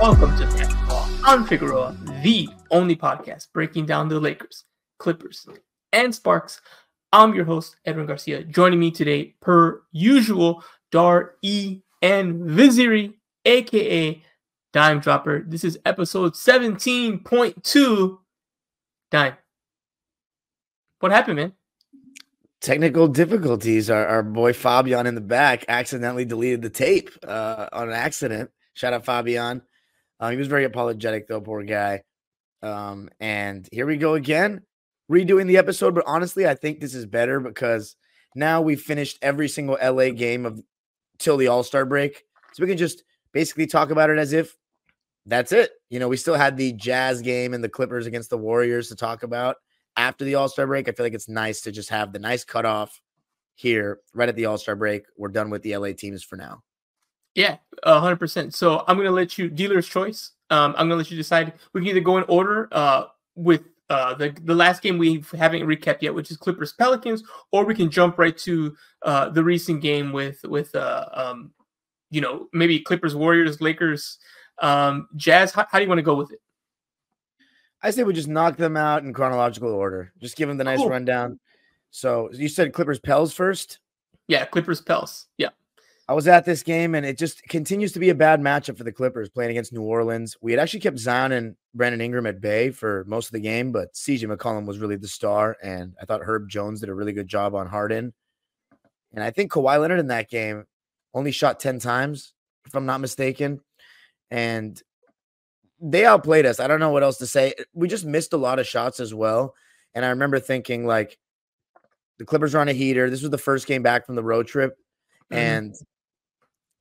Welcome to Basketball on Figueroa, the only podcast breaking down the Lakers, Clippers, and Sparks. I'm your host, Edwin Garcia. Joining me today, per usual, Dar E and Viziri, aka Dime Dropper. This is episode 17.2. Dime. What happened, man? Technical difficulties. Our, our boy Fabian in the back accidentally deleted the tape uh, on an accident. Shout out Fabian. Uh, he was very apologetic, though, poor guy. Um, and here we go again, redoing the episode. But honestly, I think this is better because now we've finished every single LA game of till the All Star break, so we can just basically talk about it as if that's it. You know, we still had the Jazz game and the Clippers against the Warriors to talk about after the All Star break. I feel like it's nice to just have the nice cutoff here right at the All Star break. We're done with the LA teams for now. Yeah, hundred percent. So I'm gonna let you dealer's choice. Um, I'm gonna let you decide. We can either go in order uh, with uh, the the last game we haven't recapped yet, which is Clippers Pelicans, or we can jump right to uh, the recent game with with uh, um, you know maybe Clippers Warriors Lakers um, Jazz. How, how do you want to go with it? I say we just knock them out in chronological order. Just give them the nice cool. rundown. So you said Clippers Pels first. Yeah, Clippers Pels. Yeah. I was at this game and it just continues to be a bad matchup for the Clippers playing against New Orleans. We had actually kept Zion and Brandon Ingram at bay for most of the game, but CJ McCollum was really the star. And I thought Herb Jones did a really good job on Harden. And I think Kawhi Leonard in that game only shot 10 times, if I'm not mistaken. And they outplayed us. I don't know what else to say. We just missed a lot of shots as well. And I remember thinking, like, the Clippers are on a heater. This was the first game back from the road trip. Mm-hmm. And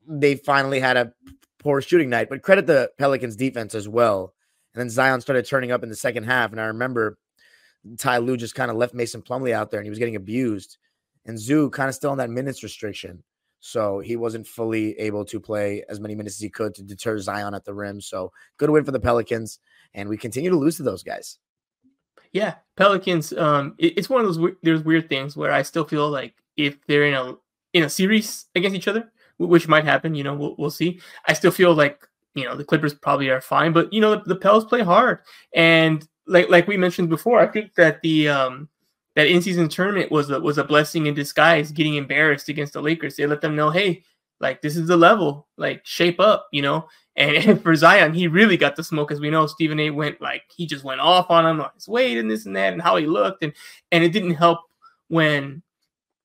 they finally had a poor shooting night, but credit the Pelicans defense as well. And then Zion started turning up in the second half. And I remember Ty Lue just kind of left Mason Plumlee out there and he was getting abused. And Zoo kind of still on that minutes restriction. So he wasn't fully able to play as many minutes as he could to deter Zion at the rim. So good win for the Pelicans. And we continue to lose to those guys. Yeah, Pelicans. Um, it, it's one of those there's weird things where I still feel like if they're in a in a series against each other, which might happen. You know, we'll, we'll see. I still feel like you know the Clippers probably are fine, but you know the, the Pels play hard, and like like we mentioned before, I think that the um that in season tournament was a, was a blessing in disguise. Getting embarrassed against the Lakers, they let them know, hey, like this is the level, like shape up, you know. And, and for Zion, he really got the smoke, as we know. Stephen A. went like he just went off on him, on his weight and this and that, and how he looked, and and it didn't help when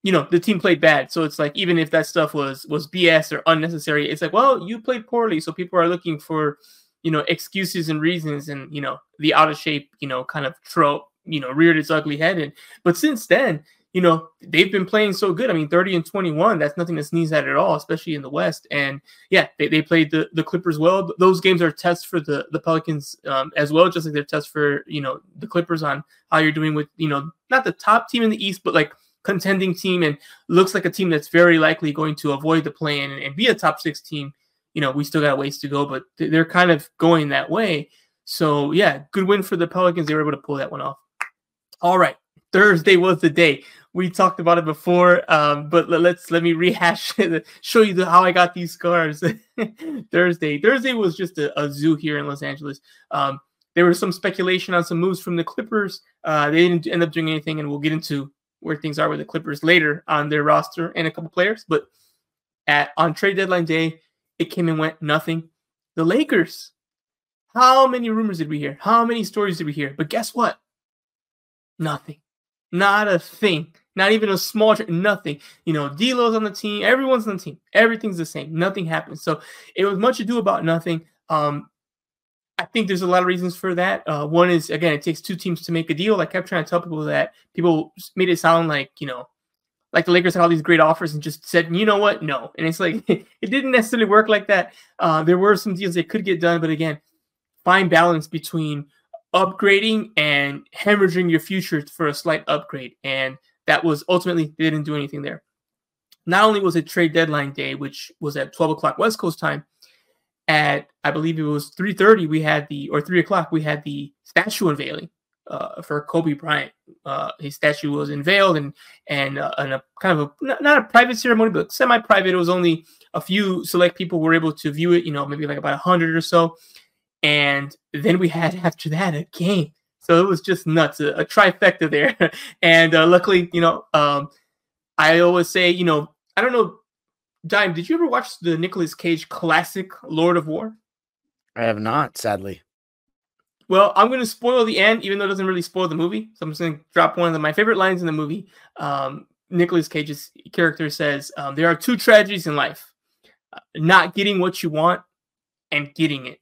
you know the team played bad. So it's like even if that stuff was was bs or unnecessary it's like well you played poorly. So people are looking for you know excuses and reasons and you know the out of shape you know kind of trope you know reared its ugly head and but since then you know they've been playing so good. I mean 30 and 21 that's nothing to sneeze at at all especially in the west. And yeah they, they played the, the clippers well. Those games are tests for the the pelicans um, as well just like they're tests for you know the clippers on how you're doing with you know not the top team in the east but like contending team and looks like a team that's very likely going to avoid the play and, and be a top six team. You know, we still got ways to go, but they're kind of going that way. So yeah, good win for the Pelicans. They were able to pull that one off. All right, Thursday was the day. We talked about it before, um, but let's let me rehash show you the, how I got these scars. Thursday, Thursday was just a, a, zoo here in Los Angeles. Um, there was some speculation on some moves from the Clippers. Uh, they didn't end up doing anything, and we'll get into where things are with the Clippers later on their roster and a couple players. But at on trade deadline day, it came and went nothing. The Lakers. How many rumors did we hear? How many stories did we hear? But guess what? Nothing. Not a thing. Not even a small tra- nothing. You know, D'Lo's on the team. Everyone's on the team. Everything's the same. Nothing happens. So it was much ado about nothing. Um, I think there's a lot of reasons for that. Uh, one is again, it takes two teams to make a deal. I kept trying to tell people that people made it sound like you know, like the Lakers had all these great offers and just said, you know what, no. And it's like it didn't necessarily work like that. Uh, there were some deals that could get done, but again, find balance between upgrading and hemorrhaging your future for a slight upgrade. And that was ultimately they didn't do anything there. Not only was it trade deadline day, which was at 12 o'clock West Coast time, at I believe it was 3:30 we had the or 3 o'clock we had the statue unveiling uh, for Kobe Bryant. Uh, his statue was unveiled and and, uh, and a kind of a not a private ceremony but semi-private. It was only a few select people were able to view it. You know, maybe like about hundred or so. and then we had after that a game. So it was just nuts, a, a trifecta there. and uh, luckily, you know, um, I always say, you know, I don't know, Dime, did you ever watch the Nicolas Cage classic Lord of War? I have not, sadly. Well, I'm going to spoil the end, even though it doesn't really spoil the movie. So I'm just going to drop one of the, my favorite lines in the movie. Um, Nicolas Cage's character says, um, "There are two tragedies in life: uh, not getting what you want and getting it."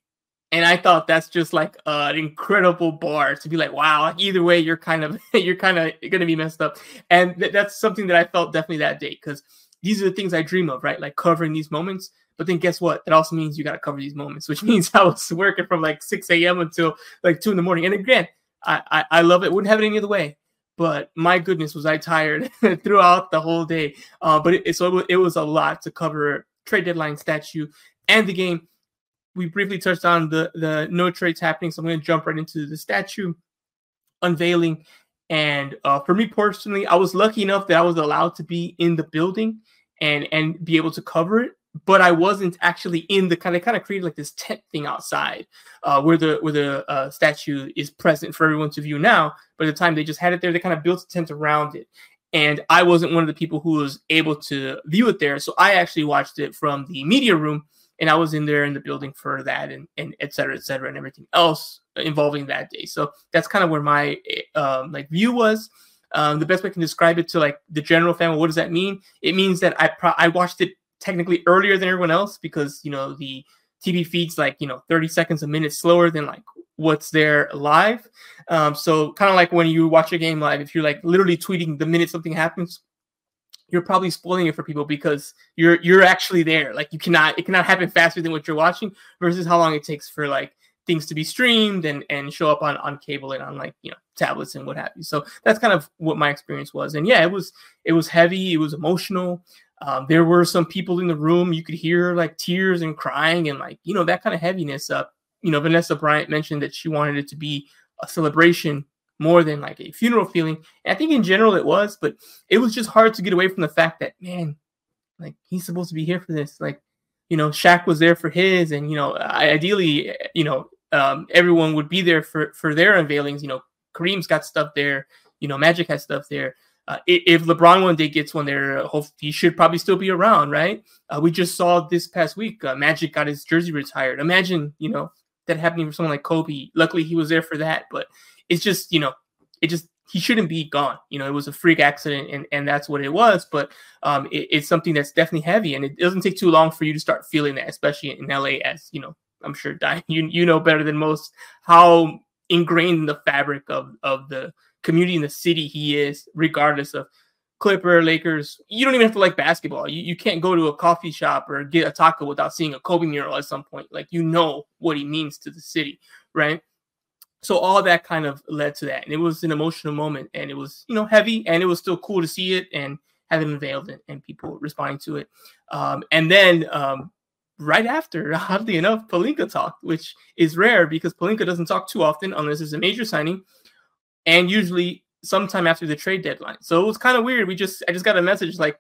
And I thought that's just like uh, an incredible bar to be like, wow, either way, you're kind of you're kind of going to be messed up. And th- that's something that I felt definitely that day because these are the things I dream of, right? Like covering these moments. But then guess what? That also means you got to cover these moments, which means I was working from like 6 a.m. until like 2 in the morning. And again, I, I, I love it. Wouldn't have it any other way. But my goodness, was I tired throughout the whole day. Uh, but it, so it, it was a lot to cover trade deadline statue and the game we briefly touched on the the no trades happening, so I'm going to jump right into the statue unveiling. And uh, for me personally, I was lucky enough that I was allowed to be in the building and and be able to cover it. But I wasn't actually in the kind of kind of created like this tent thing outside, uh, where the where the uh, statue is present for everyone to view now. But at the time they just had it there, they kind of built a tent around it. And I wasn't one of the people who was able to view it there, so I actually watched it from the media room and I was in there in the building for that and, and et cetera, et cetera, and everything else involving that day. So that's kind of where my um, like view was. Um, the best way I can describe it to like the general fan, what does that mean? It means that I pro- I watched it technically earlier than everyone else because you know the TV feeds like you know 30 seconds a minute slower than like what's there live. Um, so kind of like when you watch a game live, if you're like literally tweeting the minute something happens, you're probably spoiling it for people because you're you're actually there. Like you cannot it cannot happen faster than what you're watching versus how long it takes for like things to be streamed and and show up on on cable and on like you know tablets and what have you. So that's kind of what my experience was. And yeah, it was it was heavy. It was emotional. Um, there were some people in the room you could hear like tears and crying and like you know that kind of heaviness. Uh, you know, Vanessa Bryant mentioned that she wanted it to be a celebration more than like a funeral feeling. And I think in general it was, but it was just hard to get away from the fact that man, like he's supposed to be here for this. Like, you know, Shaq was there for his, and you know, ideally, you know, um, everyone would be there for for their unveilings. You know, Kareem's got stuff there. You know, Magic has stuff there. Uh, if LeBron one day gets one there, he should probably still be around, right? Uh, we just saw this past week, uh, Magic got his jersey retired. Imagine, you know, that happening for someone like Kobe. Luckily, he was there for that, but it's just you know it just he shouldn't be gone. You know, it was a freak accident, and and that's what it was. But um, it, it's something that's definitely heavy, and it doesn't take too long for you to start feeling that, especially in LA. As you know, I'm sure Di, you you know better than most how ingrained in the fabric of of the community in the city he is, regardless of Clipper, Lakers. You don't even have to like basketball. You, you can't go to a coffee shop or get a taco without seeing a Kobe mural at some point. Like you know what he means to the city, right? So all that kind of led to that and it was an emotional moment and it was you know heavy and it was still cool to see it and have it unveiled and, and people responding to it um, and then um, right after oddly enough Pelinka talked which is rare because Pelinka doesn't talk too often unless it's a major signing and usually sometime after the trade deadline so it was kind of weird we just i just got a message like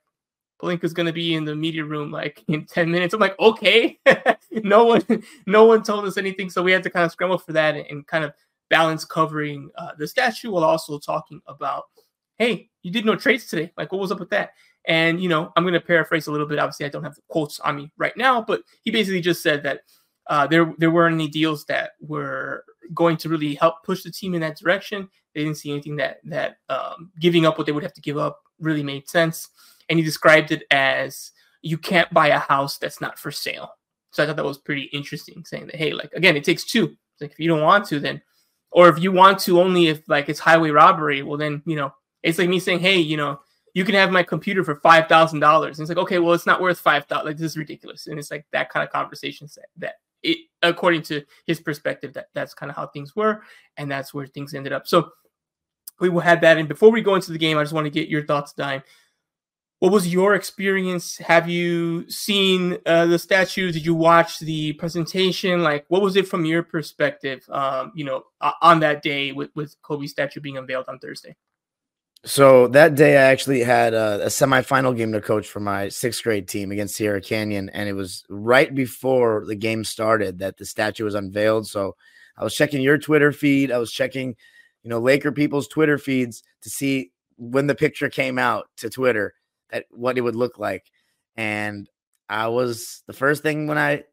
Pelinka's gonna be in the media room like in 10 minutes. I'm like, okay. no one no one told us anything. So we had to kind of scramble for that and kind of balance covering uh, the statue while also talking about, hey, you did no trades today. Like, what was up with that? And, you know, I'm going to paraphrase a little bit. Obviously, I don't have the quotes on me right now, but he basically just said that uh, there, there weren't any deals that were going to really help push the team in that direction. They didn't see anything that, that um, giving up what they would have to give up really made sense. And he described it as you can't buy a house that's not for sale. So I thought that was pretty interesting, saying that, hey, like, again, it takes two. like, if you don't want to, then or if you want to only if like it's highway robbery, well then you know it's like me saying, hey, you know, you can have my computer for five thousand dollars. And it's like, okay, well, it's not worth five thousand. Like this is ridiculous. And it's like that kind of conversation set that it according to his perspective, that that's kind of how things were, and that's where things ended up. So we will have that. And before we go into the game, I just want to get your thoughts, Dime what was your experience? Have you seen uh, the statue? Did you watch the presentation? Like, what was it from your perspective? Um, you know, on that day with with Kobe's statue being unveiled on Thursday. So that day, I actually had a, a semifinal game to coach for my sixth grade team against Sierra Canyon, and it was right before the game started that the statue was unveiled. So I was checking your Twitter feed, I was checking, you know, Laker people's Twitter feeds to see when the picture came out to Twitter that what it would look like, and I was the first thing when I,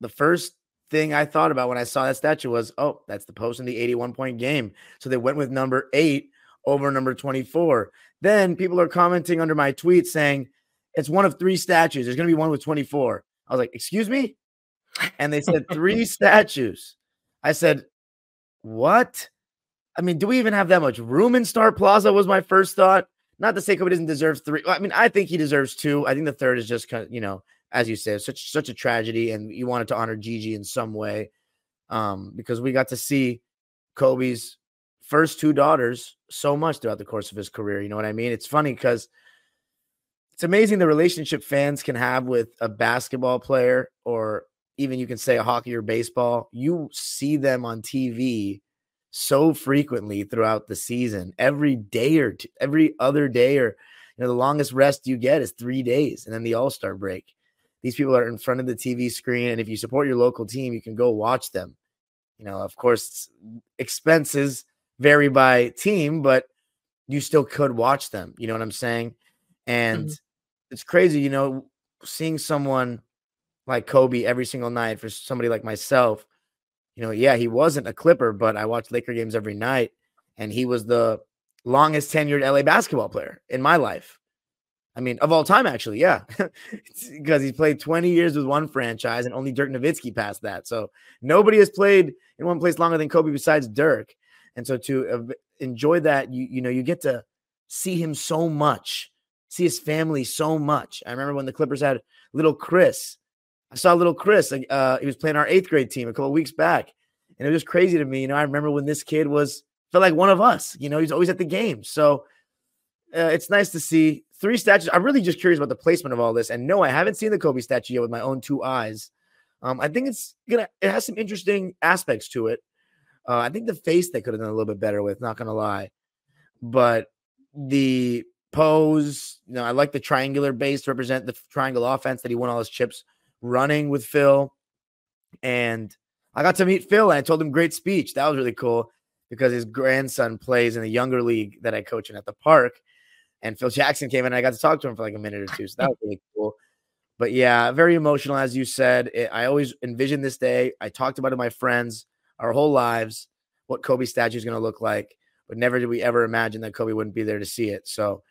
the first thing I thought about when I saw that statue was, oh, that's the post in the 81 point game. So they went with number eight over number 24. Then people are commenting under my tweet saying it's one of three statues. There's going to be one with 24. I was like, excuse me? And they said three statues. I said, what? I mean, do we even have that much room in Star Plaza? Was my first thought. Not to say Kobe doesn't deserve three. I mean, I think he deserves two. I think the third is just kind of, you know, as you said, such such a tragedy, and you wanted to honor Gigi in some way, um, because we got to see Kobe's first two daughters so much throughout the course of his career. You know what I mean? It's funny because it's amazing the relationship fans can have with a basketball player or even you can say a hockey or baseball. You see them on TV so frequently throughout the season, every day or two, every other day, or you know, the longest rest you get is three days, and then the All Star break. These people are in front of the TV screen, and if you support your local team, you can go watch them. You know, of course, expenses vary by team, but you still could watch them. You know what I'm saying? And mm-hmm. it's crazy, you know, seeing someone like Kobe every single night for somebody like myself. You know, yeah, he wasn't a Clipper, but I watched Laker games every night, and he was the longest tenured LA basketball player in my life. I mean, of all time, actually, yeah, because he's played 20 years with one franchise, and only Dirk Nowitzki passed that. So nobody has played in one place longer than Kobe besides Dirk. And so to enjoy that, you you know, you get to see him so much, see his family so much. I remember when the Clippers had little Chris. I saw little Chris. Uh, he was playing our eighth grade team a couple weeks back, and it was crazy to me. You know, I remember when this kid was felt like one of us. You know, he's always at the game. So uh, it's nice to see three statues. I'm really just curious about the placement of all this. And no, I haven't seen the Kobe statue yet with my own two eyes. Um, I think it's gonna. It has some interesting aspects to it. Uh, I think the face they could have done a little bit better with, not gonna lie. But the pose, you know, I like the triangular base to represent the triangle offense that he won all his chips running with Phil. And I got to meet Phil and I told him great speech. That was really cool because his grandson plays in the younger league that I coach in at the park. And Phil Jackson came in and I got to talk to him for like a minute or two. So that was really cool. But yeah, very emotional, as you said. It, I always envisioned this day. I talked about it to my friends our whole lives what Kobe statue is going to look like, but never did we ever imagine that Kobe wouldn't be there to see it. So,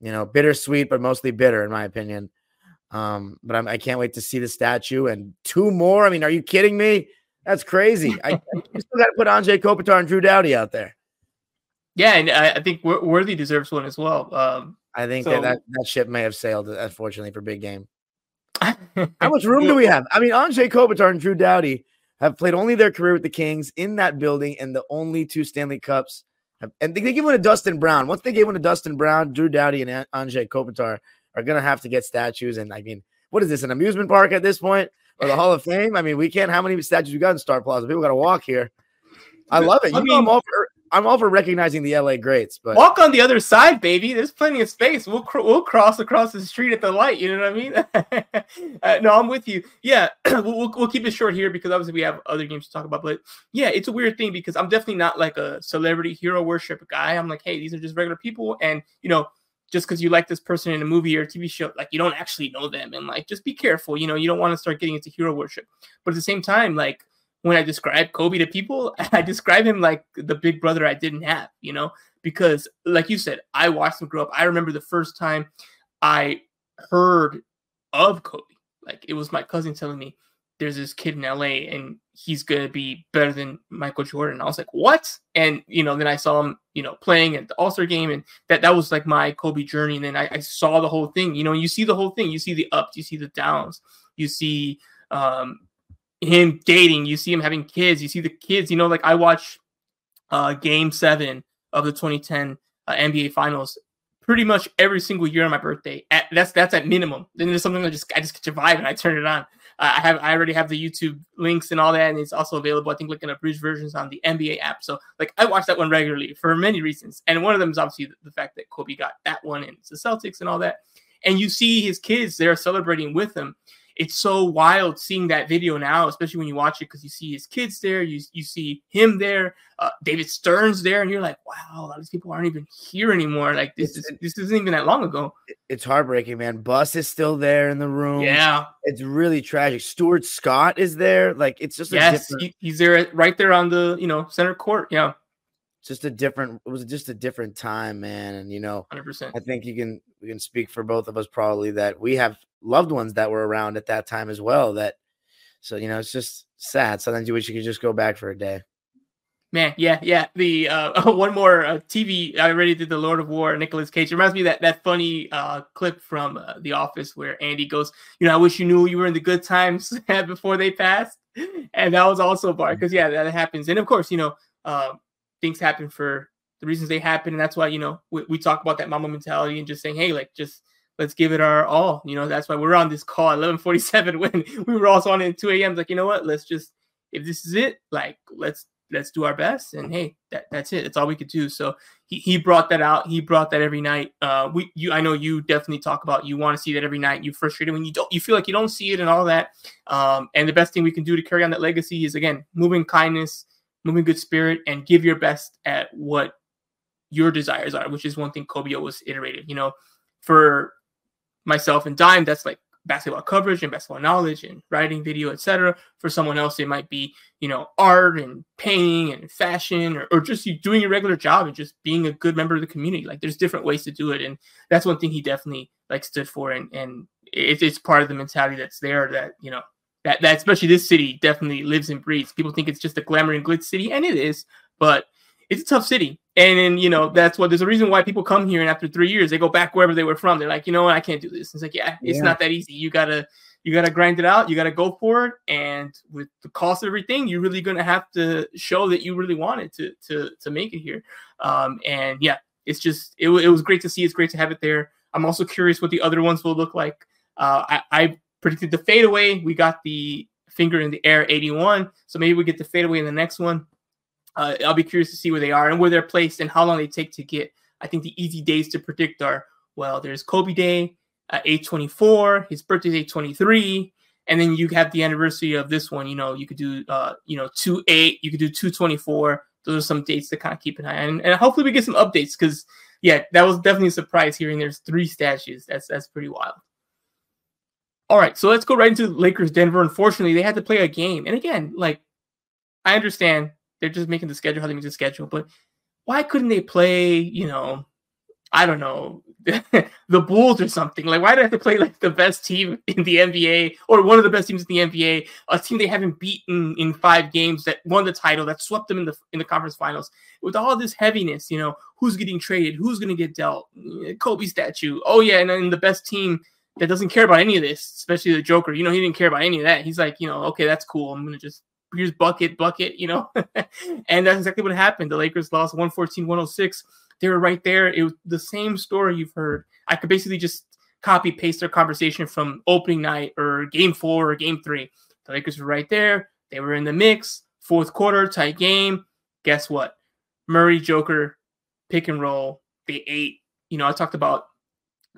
you know, bittersweet, but mostly bitter, in my opinion. Um, but I'm, I can not wait to see the statue and two more. I mean, are you kidding me? That's crazy. I, I still got to put Anze Kopitar and Drew Doughty out there. Yeah, and I, I think Worthy deserves one as well. Um, I think so, that, that that ship may have sailed, unfortunately, for big game. How much room do we have? I mean, Anze Kopitar and Drew Doughty have played only their career with the Kings in that building and the only two Stanley Cups. Have, and they, they give one to Dustin Brown. Once they gave one to Dustin Brown, Drew Doughty and Anze Kopitar are going to have to get statues. And I mean, what is this, an amusement park at this point or the Hall of Fame? I mean, we can't, how many statues we got in Star Plaza? People got to walk here. I love it. You I mean, know, I'm all for I'm all for recognizing the LA greats, but walk on the other side, baby. There's plenty of space. We'll cr- we'll cross across the street at the light. You know what I mean? uh, no, I'm with you. Yeah, we'll, we'll, we'll keep it short here because obviously we have other games to talk about. But yeah, it's a weird thing because I'm definitely not like a celebrity hero worship guy. I'm like, hey, these are just regular people, and you know, just because you like this person in a movie or a TV show, like you don't actually know them, and like just be careful. You know, you don't want to start getting into hero worship. But at the same time, like when I describe Kobe to people, I describe him like the big brother I didn't have, you know, because like you said, I watched him grow up. I remember the first time I heard of Kobe. Like it was my cousin telling me there's this kid in LA and he's gonna be better than Michael Jordan. I was like, what? And you know, then I saw him, you know, playing at the All-Star game, and that that was like my Kobe journey. And then I, I saw the whole thing. You know, you see the whole thing. You see the ups, you see the downs, you see um, him dating, you see him having kids, you see the kids, you know, like I watch uh game seven of the 2010 uh, NBA finals pretty much every single year on my birthday. At, that's that's at minimum. Then there's something that just I just get your vibe and I turn it on. I have I already have the YouTube links and all that, and it's also available. I think looking up bridge versions on the NBA app. So like I watch that one regularly for many reasons, and one of them is obviously the, the fact that Kobe got that one and the Celtics and all that. And you see his kids they're celebrating with him it's so wild seeing that video now, especially when you watch it because you see his kids there, you you see him there, uh, David Stern's there, and you're like, wow, a lot of these people aren't even here anymore. Like this it's, is this isn't even that long ago. It's heartbreaking, man. Buss is still there in the room. Yeah, it's really tragic. Stuart Scott is there. Like it's just yes, different... he, he's there right there on the you know center court. Yeah just a different it was just a different time man and you know 100% i think you can we can speak for both of us probably that we have loved ones that were around at that time as well that so you know it's just sad. Sometimes you wish you could just go back for a day. Man yeah yeah the uh one more uh, tv i already did the lord of war Nicolas Cage. It reminds me that that funny uh clip from uh, the office where andy goes you know i wish you knew you were in the good times before they passed. And that was also bar because yeah that happens. And of course you know um things happen for the reasons they happen, and that's why you know we, we talk about that mamba mentality and just saying, hey, like just let's give it our all. You know, that's why we're on this call at 11:47 when we were also on it at 2 a.m. Like, you know what? Let's just if this is it, like let's let's do our best. And hey, that, that's it. That's all we could do. So he, he brought that out. He brought that every night. Uh, we you I know you definitely talk about you want to see that every night. You frustrated when you don't you feel like you don't see it and all that. Um, and the best thing we can do to carry on that legacy is again moving kindness moving good spirit, and give your best at what your desires are, which is one thing Kobe always iterated. You know, for myself and Dime, that's like basketball coverage and basketball knowledge and writing video, etc. For someone else, it might be, you know, art and painting and fashion or, or just doing your regular job and just being a good member of the community. Like there's different ways to do it. And that's one thing he definitely like stood for. And, and it, it's part of the mentality that's there that, you know, that that especially this city definitely lives and breathes. People think it's just a glamour and glitz city, and it is, but it's a tough city. And then you know that's what there's a reason why people come here, and after three years they go back wherever they were from. They're like, you know what, I can't do this. It's like, yeah, it's yeah. not that easy. You gotta you gotta grind it out. You gotta go for it. And with the cost of everything, you're really gonna have to show that you really wanted to to to make it here. Um, and yeah, it's just it, it was great to see. It's great to have it there. I'm also curious what the other ones will look like. Uh, I, I predicted the fadeaway. We got the finger in the air 81. So maybe we get the fadeaway in the next one. Uh, I'll be curious to see where they are and where they're placed and how long they take to get. I think the easy days to predict are well, there's Kobe Day, uh, 824, his birthday's 823, and then you have the anniversary of this one. You know, you could do, uh, you know, 2 8, you could do 224. Those are some dates to kind of keep an eye on. And, and hopefully we get some updates because, yeah, that was definitely a surprise hearing there's three statues. That's that's pretty wild. All right, so let's go right into Lakers Denver. Unfortunately, they had to play a game. And again, like I understand they're just making the schedule how they make the schedule, but why couldn't they play, you know, I don't know, the Bulls or something? Like, why do they have to play like the best team in the NBA or one of the best teams in the NBA, a team they haven't beaten in five games that won the title, that swept them in the in the conference finals? With all this heaviness, you know, who's getting traded, who's going to get dealt, Kobe statue. Oh yeah, and then the best team that doesn't care about any of this, especially the Joker. You know, he didn't care about any of that. He's like, you know, okay, that's cool. I'm gonna just here's bucket, bucket, you know. and that's exactly what happened. The Lakers lost 114, 106. They were right there. It was the same story you've heard. I could basically just copy paste their conversation from opening night or game four or game three. The Lakers were right there. They were in the mix. Fourth quarter, tight game. Guess what? Murray, Joker, pick and roll. They ate. You know, I talked about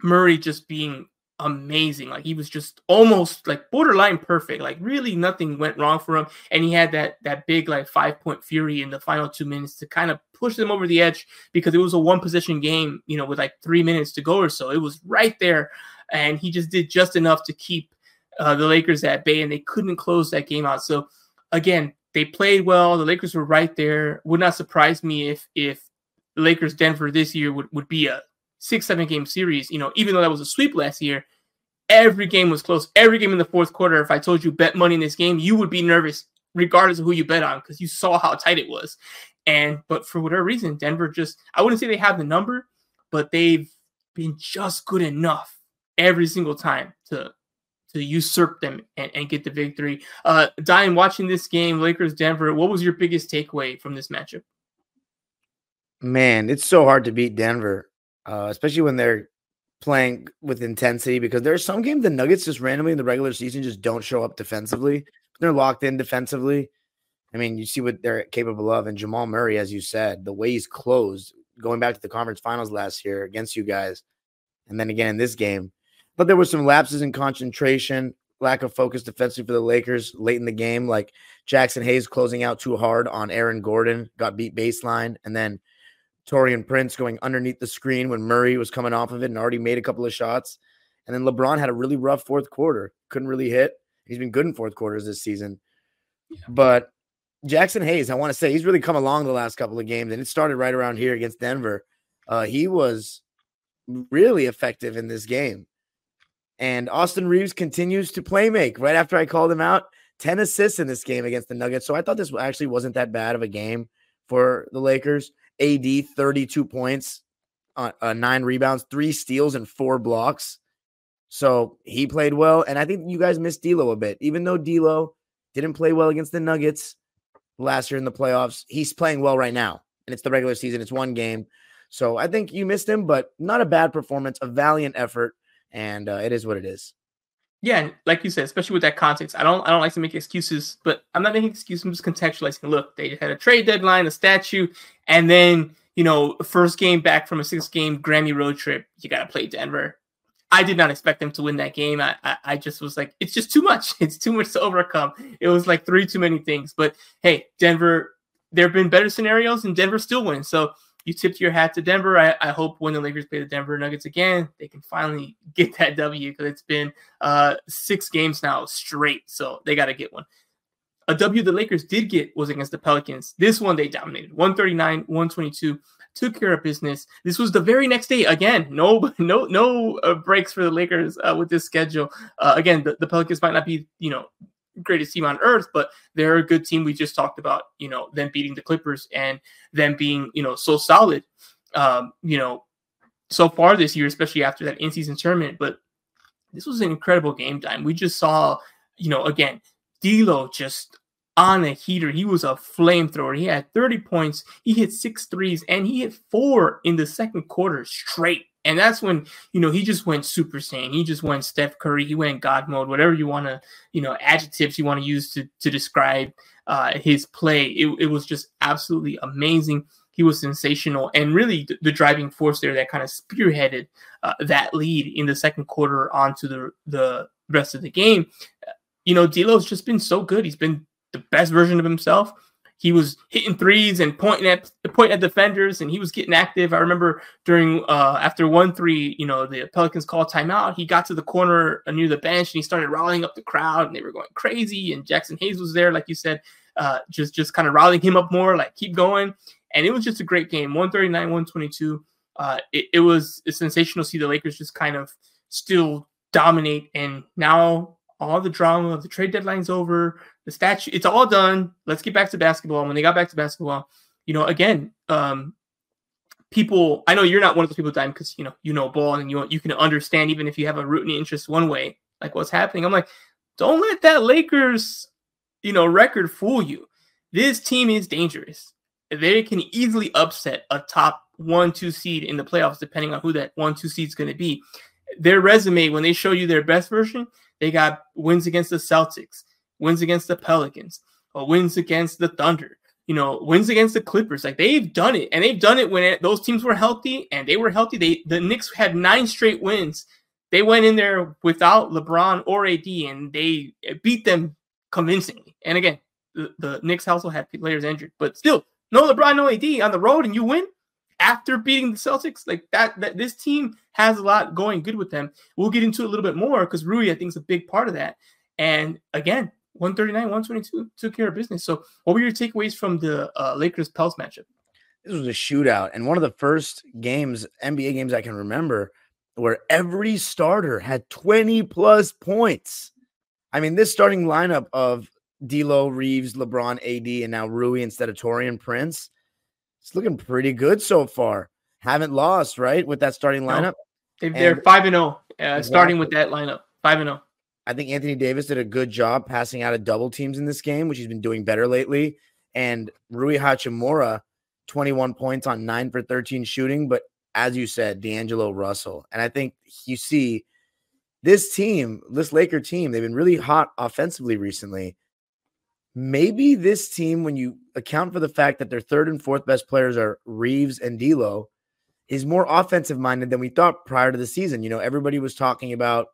Murray just being amazing. Like he was just almost like borderline perfect. Like really nothing went wrong for him. And he had that that big like five point fury in the final two minutes to kind of push them over the edge because it was a one position game, you know, with like three minutes to go or so. It was right there. And he just did just enough to keep uh, the Lakers at bay and they couldn't close that game out. So again, they played well. The Lakers were right there. Would not surprise me if if the Lakers Denver this year would, would be a six, seven game series, you know, even though that was a sweep last year, every game was close. Every game in the fourth quarter, if I told you bet money in this game, you would be nervous regardless of who you bet on because you saw how tight it was. And but for whatever reason, Denver just I wouldn't say they have the number, but they've been just good enough every single time to to usurp them and, and get the victory. Uh Dime, watching this game, Lakers Denver, what was your biggest takeaway from this matchup? Man, it's so hard to beat Denver uh, especially when they're playing with intensity because there are some games the Nuggets just randomly in the regular season just don't show up defensively. They're locked in defensively. I mean, you see what they're capable of. And Jamal Murray, as you said, the way he's closed, going back to the conference finals last year against you guys, and then again in this game. But there were some lapses in concentration, lack of focus defensively for the Lakers late in the game, like Jaxson Hayes closing out too hard on Aaron Gordon, got beat baseline, and then Taurean Prince going underneath the screen when Murray was coming off of it and already made a couple of shots. And then LeBron had a really rough fourth quarter, couldn't really hit. He's been good in fourth quarters this season. Yeah. But Jaxson Hayes, I want to say he's really come along the last couple of games, and it started right around here against Denver. Uh, he was really effective in this game. And Austin Reaves continues to play make right after I called him out. 10 assists in this game against the Nuggets. So I thought this actually wasn't that bad of a game for the Lakers. AD 32 points, uh, uh, nine rebounds, three steals, and four blocks. So he played well. And I think you guys missed D'Lo a bit. Even though D'Lo didn't play well against the Nuggets, last year in the playoffs. He's playing well right now, and it's the regular season. It's one game. So I think you missed him, but not a bad performance, a valiant effort, and uh, it is what it is. Yeah, and like you said, especially with that context, I don't I don't like to make excuses, but I'm not making excuses. I'm just contextualizing. Look, they had a trade deadline, a statue, and then you know, first game back from a six game Grammy road trip. You got to play Denver. I did not expect them to win that game. I, I, I just was like, it's just too much. It's too much to overcome. It was like three too many things. But hey, Denver. There have been better scenarios, and Denver still wins. So you tipped your hat to Denver. I, I, hope when the Lakers play the Denver Nuggets again, they can finally get that W because it's been uh, six games now straight. So they got to get one. A W the Lakers did get was against the Pelicans. This one they dominated 139, 122 took care of business. This was the very next day. Again, no, no, no uh, breaks for the Lakers uh, with this schedule. Uh, again, the, the, Pelicans might not be, you know, greatest team on earth, but they're a good team. We just talked about, you know, them beating the Clippers and them being, you know, so solid, um, you know, so far this year, especially after that in-season tournament. But this was an incredible game time. We just saw, you know, again, D'Lo just on a heater. He was a flamethrower. He had 30 points. He hit six threes and he hit four in the second quarter straight. And that's when, you know, he just went super saiyan. He just went Steph Curry. He went God mode, whatever you want to, you know, adjectives you want to use to, to describe uh, his play. It, it was just absolutely amazing. He was sensational and really the, the driving force there that kind of spearheaded uh, that lead in the second quarter onto the, the rest of the game. You know, D'Lo's just been so good. He's been the best version of himself. He was hitting threes and pointing at pointing at defenders, and he was getting active. I remember during uh, after one three, you know, the Pelicans called timeout. He got to the corner near the bench and he started rallying up the crowd, and they were going crazy. And Jaxson Hayes was there, like you said, uh, just just kind of rallying him up more, like keep going. And it was just a great game, one thirty nine, one twenty two. Uh, it, it was sensational to see the Lakers just kind of still dominate, and now all the drama of the trade deadline's over the statue it's all done. Let's get back to basketball. When they got back to basketball you know again um people i know you're not one of those people dying because you know you know ball and you you can understand even if you have a rooting interest one way like what's happening. I'm like don't let that lakers you know record fool you. This team is dangerous. They can easily upset a top one two seed in the playoffs depending on who that one two seed is going to be. Their resume when they show you their best version they got wins against the celtics wins against the Pelicans, wins against the Thunder, you know, wins against the Clippers. Like they've done it, and they've done it when it, those teams were healthy and they were healthy. They the Knicks had nine straight wins. They went in there without LeBron or AD, and they beat them convincingly. And again, the, the Knicks also had players injured, but still, no LeBron, no AD on the road, and you win after beating the Celtics. Like that, that this team has a lot going good with them. We'll get into a little bit more because Rui, I think, is a big part of that. And again, 139, 122 took care of business. So, what were your takeaways from the uh, Lakers Pels matchup? This was a shootout, and one of the first games, NBA games I can remember, where every starter had 20 plus points. I mean, this starting lineup of D'Lo, Reaves, LeBron, AD, and now Rui instead of Taurean Prince, it's looking pretty good so far. Haven't lost, right, with that starting lineup. No, they're five and zero, oh, uh, starting with that lineup. Five and zero. I think Anthony Davis did a good job passing out of double teams in this game, which he's been doing better lately. And Rui Hachimura, 21 points on nine for 13 shooting, but as you said, D'Angelo Russell. And I think you see this team, this Laker team, they've been really hot offensively recently. Maybe this team, when you account for the fact that their third and fourth best players are Reaves and D'Lo, is more offensive minded than we thought prior to the season. You know, everybody was talking about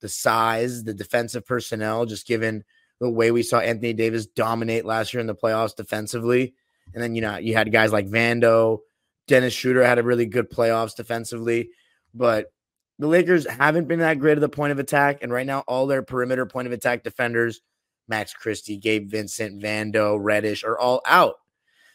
the size, the defensive personnel, just given the way we saw Anthony Davis dominate last year in the playoffs defensively. And then, you know, you had guys like Vando, Dennis Schroeder had a really good playoffs defensively. But the Lakers haven't been that great at the point of attack. And right now, all their perimeter point of attack defenders, Max Christie, Gabe Vincent, Vando, Reddish, are all out.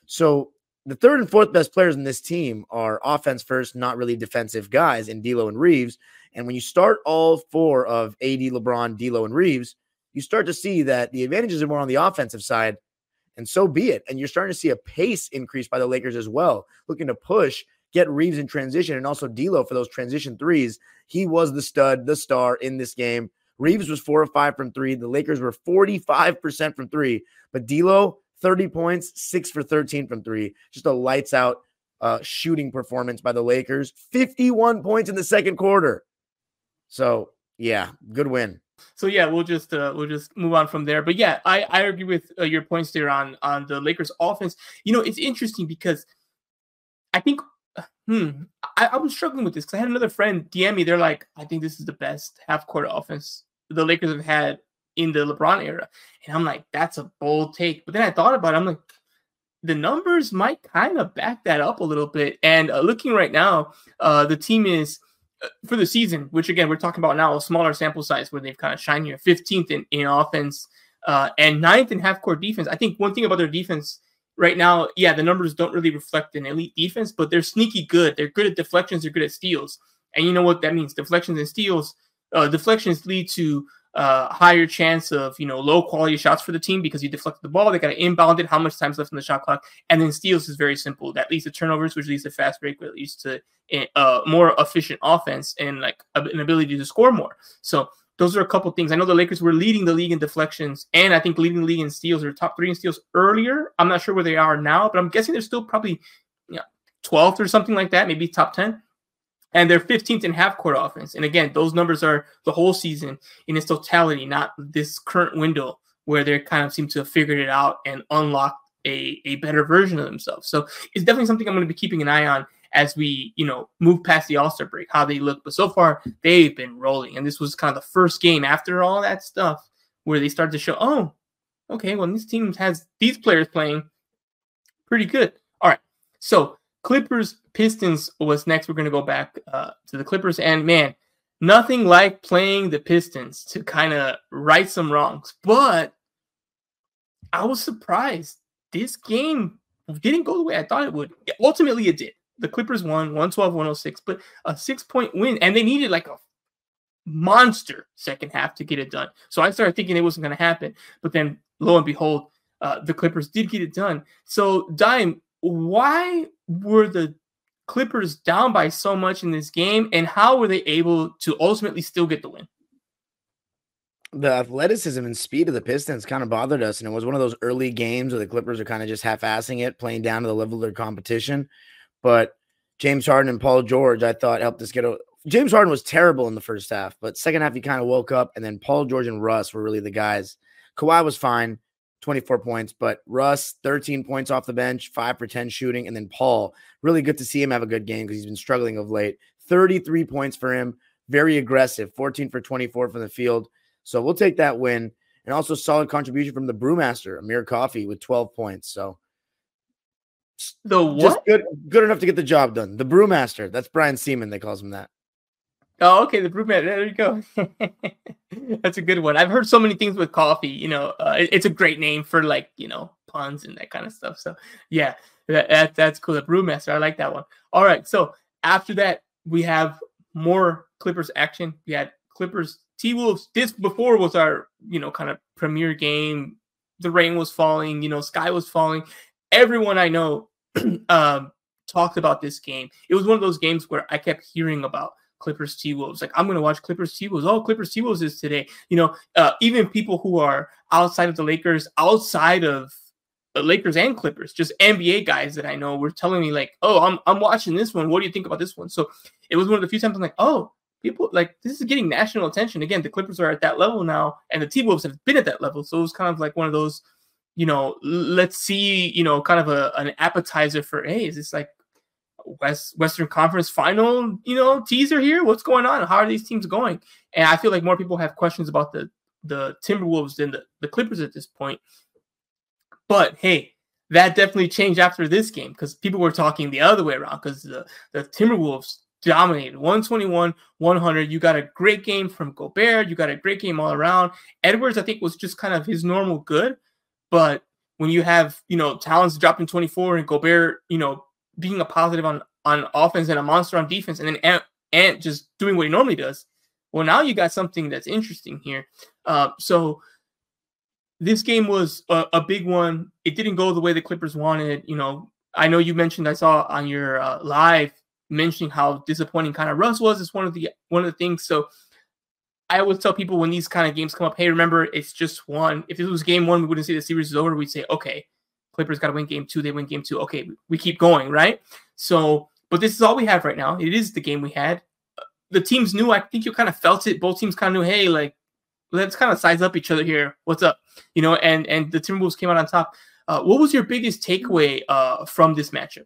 So the third and fourth best players in this team are offense first, not really defensive guys in D'Lo and Reaves. And when you start all four of AD, LeBron, D'Lo, and Reaves, you start to see that the advantages are more on the offensive side, and so be it. And you're starting to see a pace increase by the Lakers as well, looking to push, get Reaves in transition, and also D'Lo for those transition threes. He was the stud, the star in this game. Reaves was four or five from three. The Lakers were 45% from three, but D'Lo 30 points, six for 13 from three. Just a lights out uh, shooting performance by the Lakers. 51 points in the second quarter. So yeah, good win. So yeah, we'll just uh, we'll just move on from there. But yeah, I I agree with uh, your points there on on the Lakers offense. You know, it's interesting because I think hmm I, I was struggling with this because I had another friend DM me. They're like, I think this is the best half court offense the Lakers have had in the LeBron era, and I'm like, that's a bold take. But then I thought about it. I'm like, the numbers might kind of back that up a little bit. And uh, looking right now, uh, the team is uh, for the season, which again we're talking about now, a smaller sample size where they've kind of shined here, 15th in, in offense uh, and ninth in half court defense. I think one thing about their defense right now, yeah, the numbers don't really reflect an elite defense, but they're sneaky good. They're good at deflections. They're good at steals, and you know what that means? Deflections and steals. Uh, deflections lead to uh, higher chance of you know low quality shots for the team because you deflect the ball. They got to inbound it. How much time's left in the shot clock? And then steals is very simple. That leads to turnovers, which leads to fast break, which leads to a more efficient offense and like an ability to score more. So those are a couple things. I know the Lakers were leading the league in deflections, and I think leading the league in steals or top three in steals earlier. I'm not sure where they are now, but I'm guessing they're still probably you know, 12th or something like that, maybe top 10 and they're 15th in half court offense. And again, those numbers are the whole season in its totality, not this current window where they kind of seem to have figured it out and unlocked a, a better version of themselves. So it's definitely something I'm going to be keeping an eye on as we, you know, move past the All-Star break, how they look. But so far, they've been rolling. And this was kind of the first game after all that stuff where they start to show, oh, okay, well, this team has these players playing pretty good. All right. So Clippers Pistons was next. We're going to go back uh, to the Clippers. And man, nothing like playing the Pistons to kind of right some wrongs. But I was surprised. This game didn't go the way I thought it would. Ultimately, it did. The Clippers won 112 106, but a six point win. And they needed like a monster second half to get it done. So I started thinking it wasn't going to happen. But then lo and behold, uh, the Clippers did get it done. So, Dime, why were the Clippers down by so much in this game, and how were they able to ultimately still get the win? The athleticism and speed of the Pistons kind of bothered us, and it was one of those early games where the Clippers are kind of just half-assing it, playing down to the level of their competition. But James Harden and Paul George, I thought, helped us get a. James Harden was terrible in the first half, but second half he kind of woke up, and then Paul George and Russ were really the guys. Kawhi was fine. 24 points, but Russ, 13 points off the bench, five for 10 shooting. And then Paul, really good to see him have a good game because he's been struggling of late. 33 points for him, very aggressive, 14 for 24 from the field. So we'll take that win. And also solid contribution from the brewmaster, Amir Coffey, with 12 points. So the what? Just good, good enough to get the job done. The brewmaster. That's Brian Sieman. They calls him that. Oh, okay, the brewman. There you go. That's a good one. I've heard so many things with coffee. You know, uh, it, it's a great name for like you know puns and that kind of stuff. So yeah, that, that that's cool. The brewmaster. I like that one. All right. So after that, we have more Clippers action. We had Clippers T Wolves. This before was our you know kind of premier game. The rain was falling. You know, sky was falling. Everyone I know um, talked about this game. It was one of those games where I kept hearing about Clippers T Wolves. Like I'm gonna watch Clippers T Wolves. Oh, Clippers T Wolves is today. You know, uh, even people who are outside of the Lakers, outside of Lakers and Clippers, just NBA guys that I know were telling me like, "Oh, I'm I'm watching this one. What do you think about this one?" So it was one of the few times I'm like, "Oh, people like this is getting national attention again. The Clippers are at that level now, and the T Wolves have been at that level. So it was kind of like one of those, you know, let's see, you know, kind of a an appetizer for hey, is this like West Western Conference Final, you know, teaser here? What's going on? How are these teams going? And I feel like more people have questions about the the Timberwolves than the, the Clippers at this point. But hey, that definitely changed after this game because people were talking the other way around because the, the Timberwolves dominated 121 100 you got a great game from gobert you got a great game all around edwards i think was just kind of his normal good but when you have you know talents dropping 24 and gobert you know being a positive on on offense and a monster on defense and then ant, ant just doing what he normally does well now you got something that's interesting here uh, so this game was a, a, big one it didn't go the way the clippers wanted you know i know you mentioned i saw on your uh, live mentioning how disappointing kind of Russ was It's one of the one of the things. So I always tell people when these kind of games come up, hey, remember it's just one. If it was game one, we wouldn't say the series is over. We'd say, okay, Clippers got to win game two. They win game two. Okay, we keep going, right? So, but this is all we have right now. It is the game we had. The teams knew. I think you kind of felt it. Both teams kind of knew. Hey, like let's kind of size up each other here. What's up? You know, and and the Timberwolves came out on top. Uh, what was your biggest takeaway uh, from this matchup?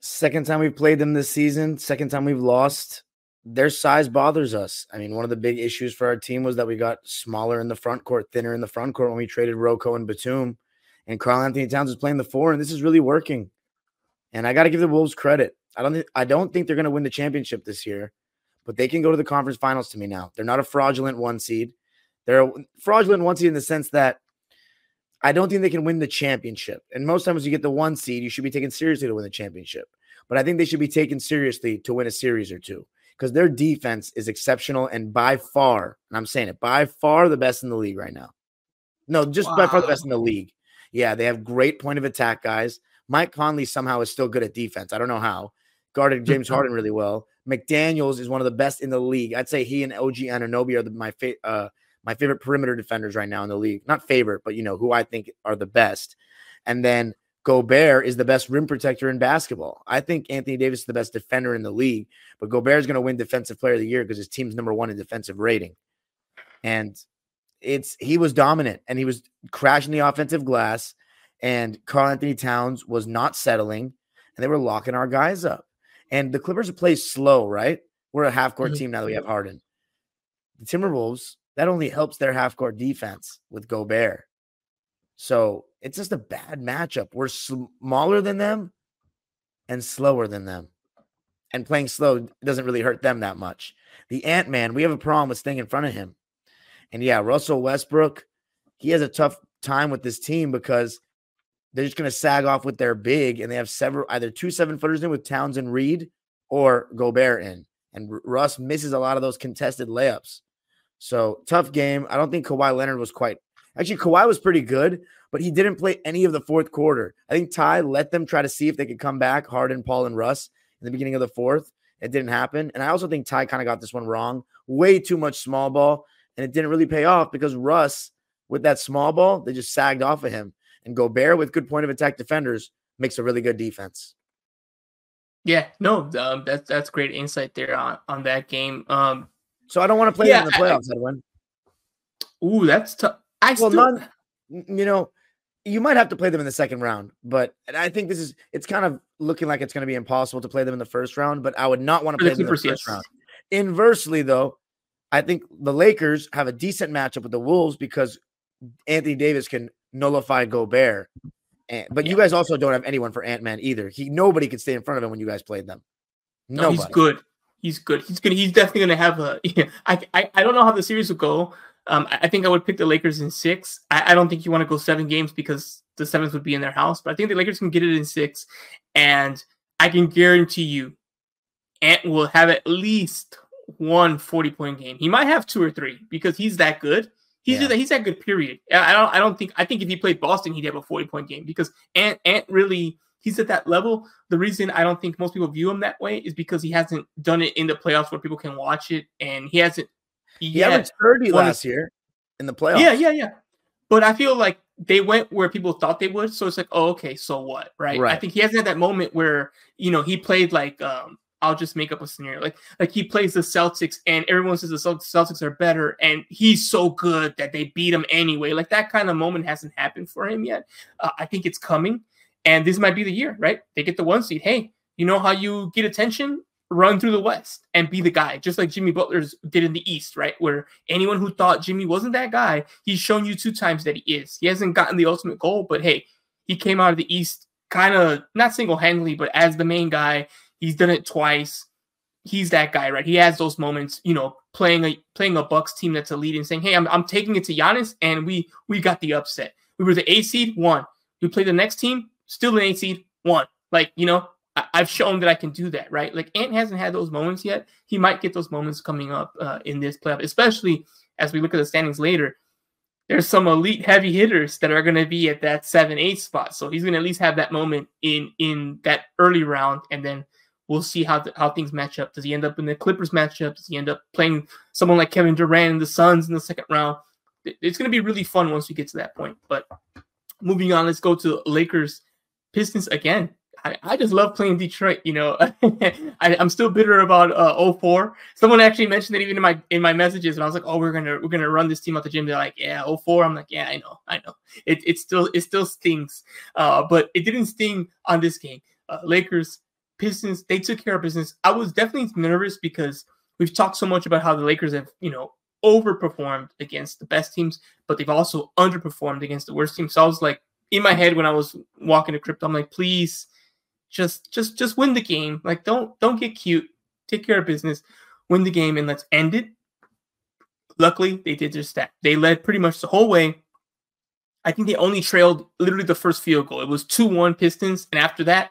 Second time we've played them this season, second time we've lost. Their size bothers us. I mean, one of the big issues for our team was that we got smaller in the front court, thinner in the front court when we traded RoCo and Batum. And Karl-Anthony Towns is playing the four, and this is really working. And I got to give the Wolves credit. I don't think I don't think they're going to win the championship this year, but they can go to the conference finals to me now. They're not a fraudulent one seed. They're a fraudulent one seed in the sense that I don't think they can win the championship. And most times you get the one seed, you should be taken seriously to win the championship. But I think they should be taken seriously to win a series or two because their defense is exceptional and by far, and I'm saying it, by far the best in the league right now. No, just wow. by far the best in the league. Yeah, they have great point of attack guys. Mike Conley somehow is still good at defense. I don't know how. Guarded James Harden really well. McDaniels is one of the best in the league. I'd say he and OG Anunoby are the, my fa- uh, my favorite perimeter defenders right now in the league. Not favorite, but you know who I think are the best. And then Gobert is the best rim protector in basketball. I think Anthony Davis is the best defender in the league, but Gobert is going to win Defensive Player of the Year because his team's number one in defensive rating. And it's he was dominant and he was crashing the offensive glass. And Karl-Anthony Towns was not settling, and they were locking our guys up. And the Clippers play slow, right? We're a half court mm-hmm. team now that we have Harden. The Timberwolves that only helps their half court defense with Gobert. So it's just a bad matchup. We're smaller than them and slower than them. And playing slow doesn't really hurt them that much. The Ant Man, we have a problem with staying in front of him. And yeah, Russell Westbrook, he has a tough time with this team because they're just going to sag off with their big and they have several either two seven footers in with Towns and Reid or Gobert in. And Russ misses a lot of those contested layups. So tough game. I don't think Kawhi Leonard was quite actually Kawhi was pretty good, but he didn't play any of the fourth quarter. I think Ty let them try to see if they could come back, Harden, Paul, and Russ in the beginning of the fourth. It didn't happen. And I also think Ty kind of got this one wrong. Way too much small ball. And it didn't really pay off because Russ, with that small ball, they just sagged off of him. And Gobert, with good point of attack defenders, makes a really good defense. Yeah, no, um, that's that's great insight there on, on that game. Um, so I don't want to play yeah, them in the playoffs, I, Edwin. Ooh, that's tough. I well, still, none, you know, you might have to play them in the second round, but I think this is it's kind of looking like it's going to be impossible to play them in the first round. But I would not want to play them in the first round. Inversely, though, I think the Lakers have a decent matchup with the Wolves because Anthony Davis can nullify Gobert. And, but yeah. you guys also don't have anyone for Ant Man either. He nobody could stay in front of him when you guys played them. No, he's good he's good. He's gonna. He's definitely gonna have a. Yeah, I, I I don't know how the series will go. Um, I, I think I would pick the Lakers in six. I, I don't think you want to go seven games because the seventh would be in their house. But I think the Lakers can get it in six, and I can guarantee you, Ant will have at least one 40 point game. He might have two or three because he's that good. He's yeah. that he's that good. Period. I don't. I don't think. I think if he played Boston, he'd have a 40 point game because Ant Ant really he's at that level. The reason I don't think most people view him that way is because he hasn't done it in the playoffs where people can watch it, and he hasn't. He, he averaged thirty last year in the playoffs. Yeah, yeah, yeah. But I feel like they went where people thought they would. So it's like, oh, okay, so what, right? Right. I think he hasn't had that moment where you know he played like um I'll just make up a scenario. Like like he plays the Celtics and everyone says the Celtics are better and he's so good that they beat him anyway. Like that kind of moment hasn't happened for him yet. Uh, I think it's coming and this might be the year, right? They get the one seed. Hey, you know how you get attention? Run through the West and be the guy, just like Jimmy Butler's did in the East, right? Where anyone who thought Jimmy wasn't that guy, he's shown you two times that he is. He hasn't gotten the ultimate goal, but hey, he came out of the East kind of not single handedly, but as the main guy He's done it twice. He's that guy, right? He has those moments, you know, playing a playing a Bucks team that's a lead and saying, "Hey, I'm, I'm taking it to Giannis," and we we got the upset. We were the A seed, one. We played the next team, still an A seed, one. Like you know, I, have shown that I can do that, right? Like Ant hasn't had those moments yet. He might get those moments coming up uh, in this playoff, especially as we look at the standings later. There's some elite heavy hitters that are going to be at that seven eight spot, so he's going to at least have that moment in in that early round, and then we'll see how how things match up. Does he end up in the Clippers matchup? Does he end up playing someone like Kevin Durant and the Suns in the second round? It's going to be really fun once we get to that point. But moving on, let's go to Lakers Pistons again. I, I just love playing Detroit. You know, I, am still bitter about uh, 04. Someone actually mentioned it even in my in my messages, and I was like, "Oh, we're gonna we're gonna run this team out the gym." They're like, "Yeah, 04. I'm like, "Yeah, I know, I know. It it still it still stings, uh, but it didn't sting on this game. Uh, Lakers Pistons, they took care of business. I was definitely nervous because we've talked so much about how the Lakers have, you know, overperformed against the best teams, but they've also underperformed against the worst teams. So I was like, in my head when I was walking to crypto, I'm like, please, just just just win the game. Like, don't don't get cute. Take care of business, win the game, and let's end it. Luckily, they did their step. They led pretty much the whole way. I think they only trailed literally the first field goal. It was 2 1 Pistons. And after that,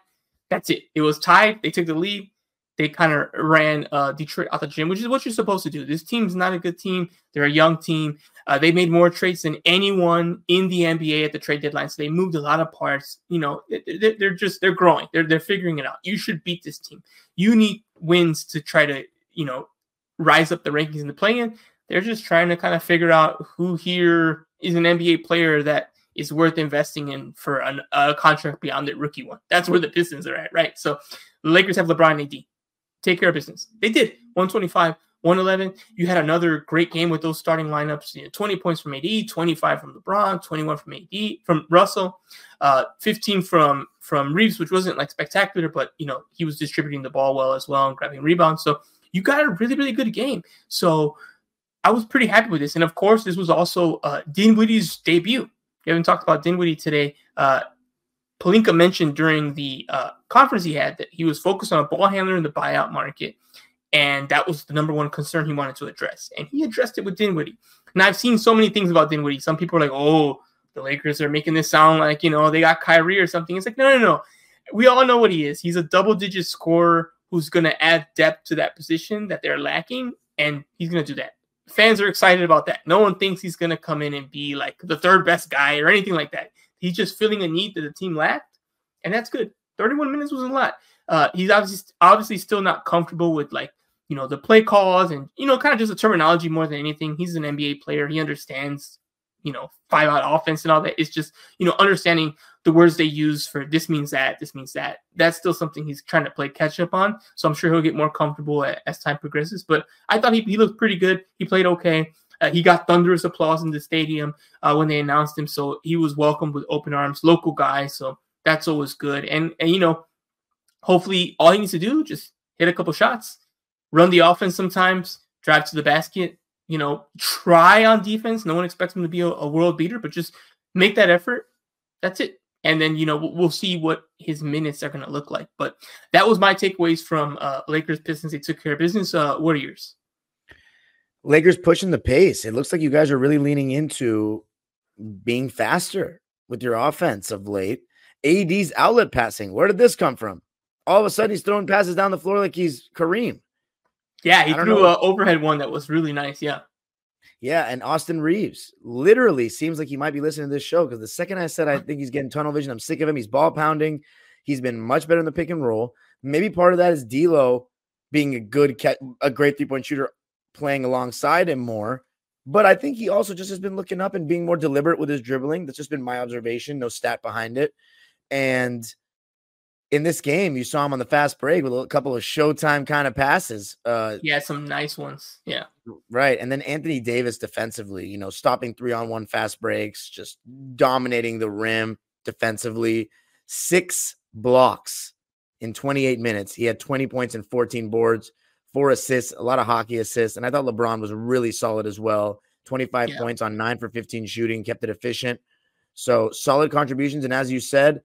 that's it. It was tied. They took the lead. They kind of ran uh, Detroit out the gym, which is what you're supposed to do. This team's not a good team. They're a young team. Uh, they made more trades than anyone in the NBA at the trade deadline. So they moved a lot of parts. You know, they're just they're growing. They're they're figuring it out. You should beat this team. You need wins to try to you know rise up the rankings in the play-in. They're just trying to kind of figure out who here is an NBA player that is worth investing in for an, a contract beyond the rookie one. That's where the Pistons are at, right? So the Lakers have LeBron AD. Take care of business. They did 125, 111. You had another great game with those starting lineups. You know, 20 points from AD, 25 from LeBron, 21 from AD from Russell, uh, 15 from from Reaves, which wasn't like spectacular, but you know he was distributing the ball well as well and grabbing rebounds. So you got a really really good game. So I was pretty happy with this, and of course this was also uh, Dinwiddie's debut. We haven't talked about Dinwiddie today. Uh, Pelinka mentioned during the uh, conference he had that he was focused on a ball handler in the buyout market, and that was the number one concern he wanted to address. And he addressed it with Dinwiddie. Now I've seen so many things about Dinwiddie. Some people are like, "Oh, the Lakers are making this sound like you know they got Kyrie or something." It's like, no, no, no. We all know what he is. He's a double-digit scorer who's going to add depth to that position that they're lacking, and he's going to do that fans are excited about that. No one thinks he's going to come in and be like the third best guy or anything like that. He's just filling a need that the team lacked, and that's good. 31 minutes was a lot. Uh, he's obviously obviously still not comfortable with like you know the play calls and you know kind of just the terminology more than anything. He's an NBA player. He understands you know five out offense and all that. It's just you know understanding the words they use for this means that, this means that. That's still something he's trying to play catch up on. So I'm sure he'll get more comfortable as time progresses. But I thought he, he looked pretty good. He played okay. Uh, he got thunderous applause in the stadium uh, when they announced him. So he was welcomed with open arms, local guy. So that's always good. And, and you know, hopefully all he needs to do just hit a couple shots, run the offense sometimes, drive to the basket, you know, try on defense. No one expects him to be a, a world beater, but just make that effort. That's it and then you know we'll see what his minutes are going to look like. But that was my takeaways from uh, Lakers Pistons. They took care of business. Uh, what are yours? Lakers pushing the pace. It looks like you guys are really leaning into being faster with your offense of late. AD's outlet passing. Where did this come from? All of a sudden, he's throwing passes down the floor like he's Kareem. Yeah, he threw an overhead one that was really nice. Yeah. Yeah, and Austin Reaves literally seems like he might be listening to this show because the second I said I think he's getting tunnel vision, I'm sick of him. He's ball pounding. He's been much better in the pick and roll. Maybe part of that is D'Lo being a good, a great three point shooter, playing alongside him more. But I think he also just has been looking up and being more deliberate with his dribbling. That's just been my observation, no stat behind it. And in this game, you saw him on the fast break with a couple of showtime kind of passes. Uh, yeah, some nice ones. Yeah. Right. And then Anthony Davis defensively, you know, stopping three on one fast breaks, just dominating the rim defensively. Six blocks in 28 minutes. He had 20 points and 14 boards, four assists, a lot of hockey assists. And I thought LeBron was really solid as well. 25 yeah. points on nine for 15 shooting, kept it efficient. So solid contributions. And as you said,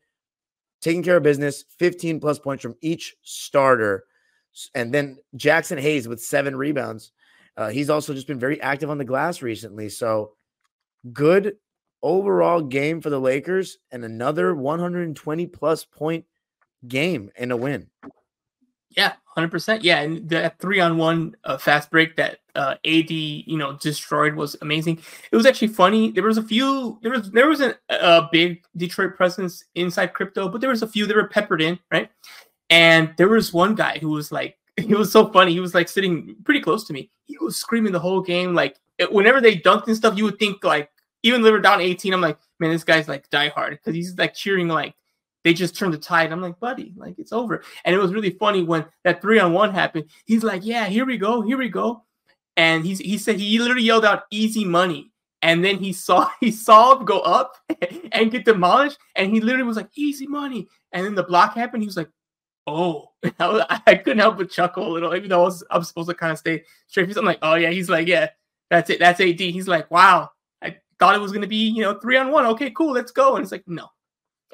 taking care of business, 15 plus points from each starter. And then Jaxson Hayes with seven rebounds. Uh, he's also just been very active on the glass recently. So good overall game for the Lakers and another 120 plus point game and a win. Yeah, hundred percent. Yeah, and that three on one uh, fast break that uh, AD you know destroyed was amazing. It was actually funny. There was a few. There was there wasn't a big Detroit presence inside crypto, but there was a few that were peppered in, right? And there was one guy who was like, he was so funny. He was like sitting pretty close to me. He was screaming the whole game. Like whenever they dunked and stuff, you would think like even they were down 18, I'm like, man, this guy's like die hard because he's like cheering like they just turned the tide. I'm like, buddy, like it's over. And it was really funny when that three on one happened. He's like, yeah, here we go, here we go. And he's he said he literally yelled out easy money. And then he saw he saw him go up and get demolished. And he literally was like, easy money. And then the block happened. He was like, oh, I couldn't help but chuckle a little, even though I was, I was supposed to kind of stay straight. I'm like, oh yeah, he's like, yeah, that's it. That's AD. He's like, wow, I thought it was gonna be, you know, three on one. Okay, cool, let's go. And it's like, no,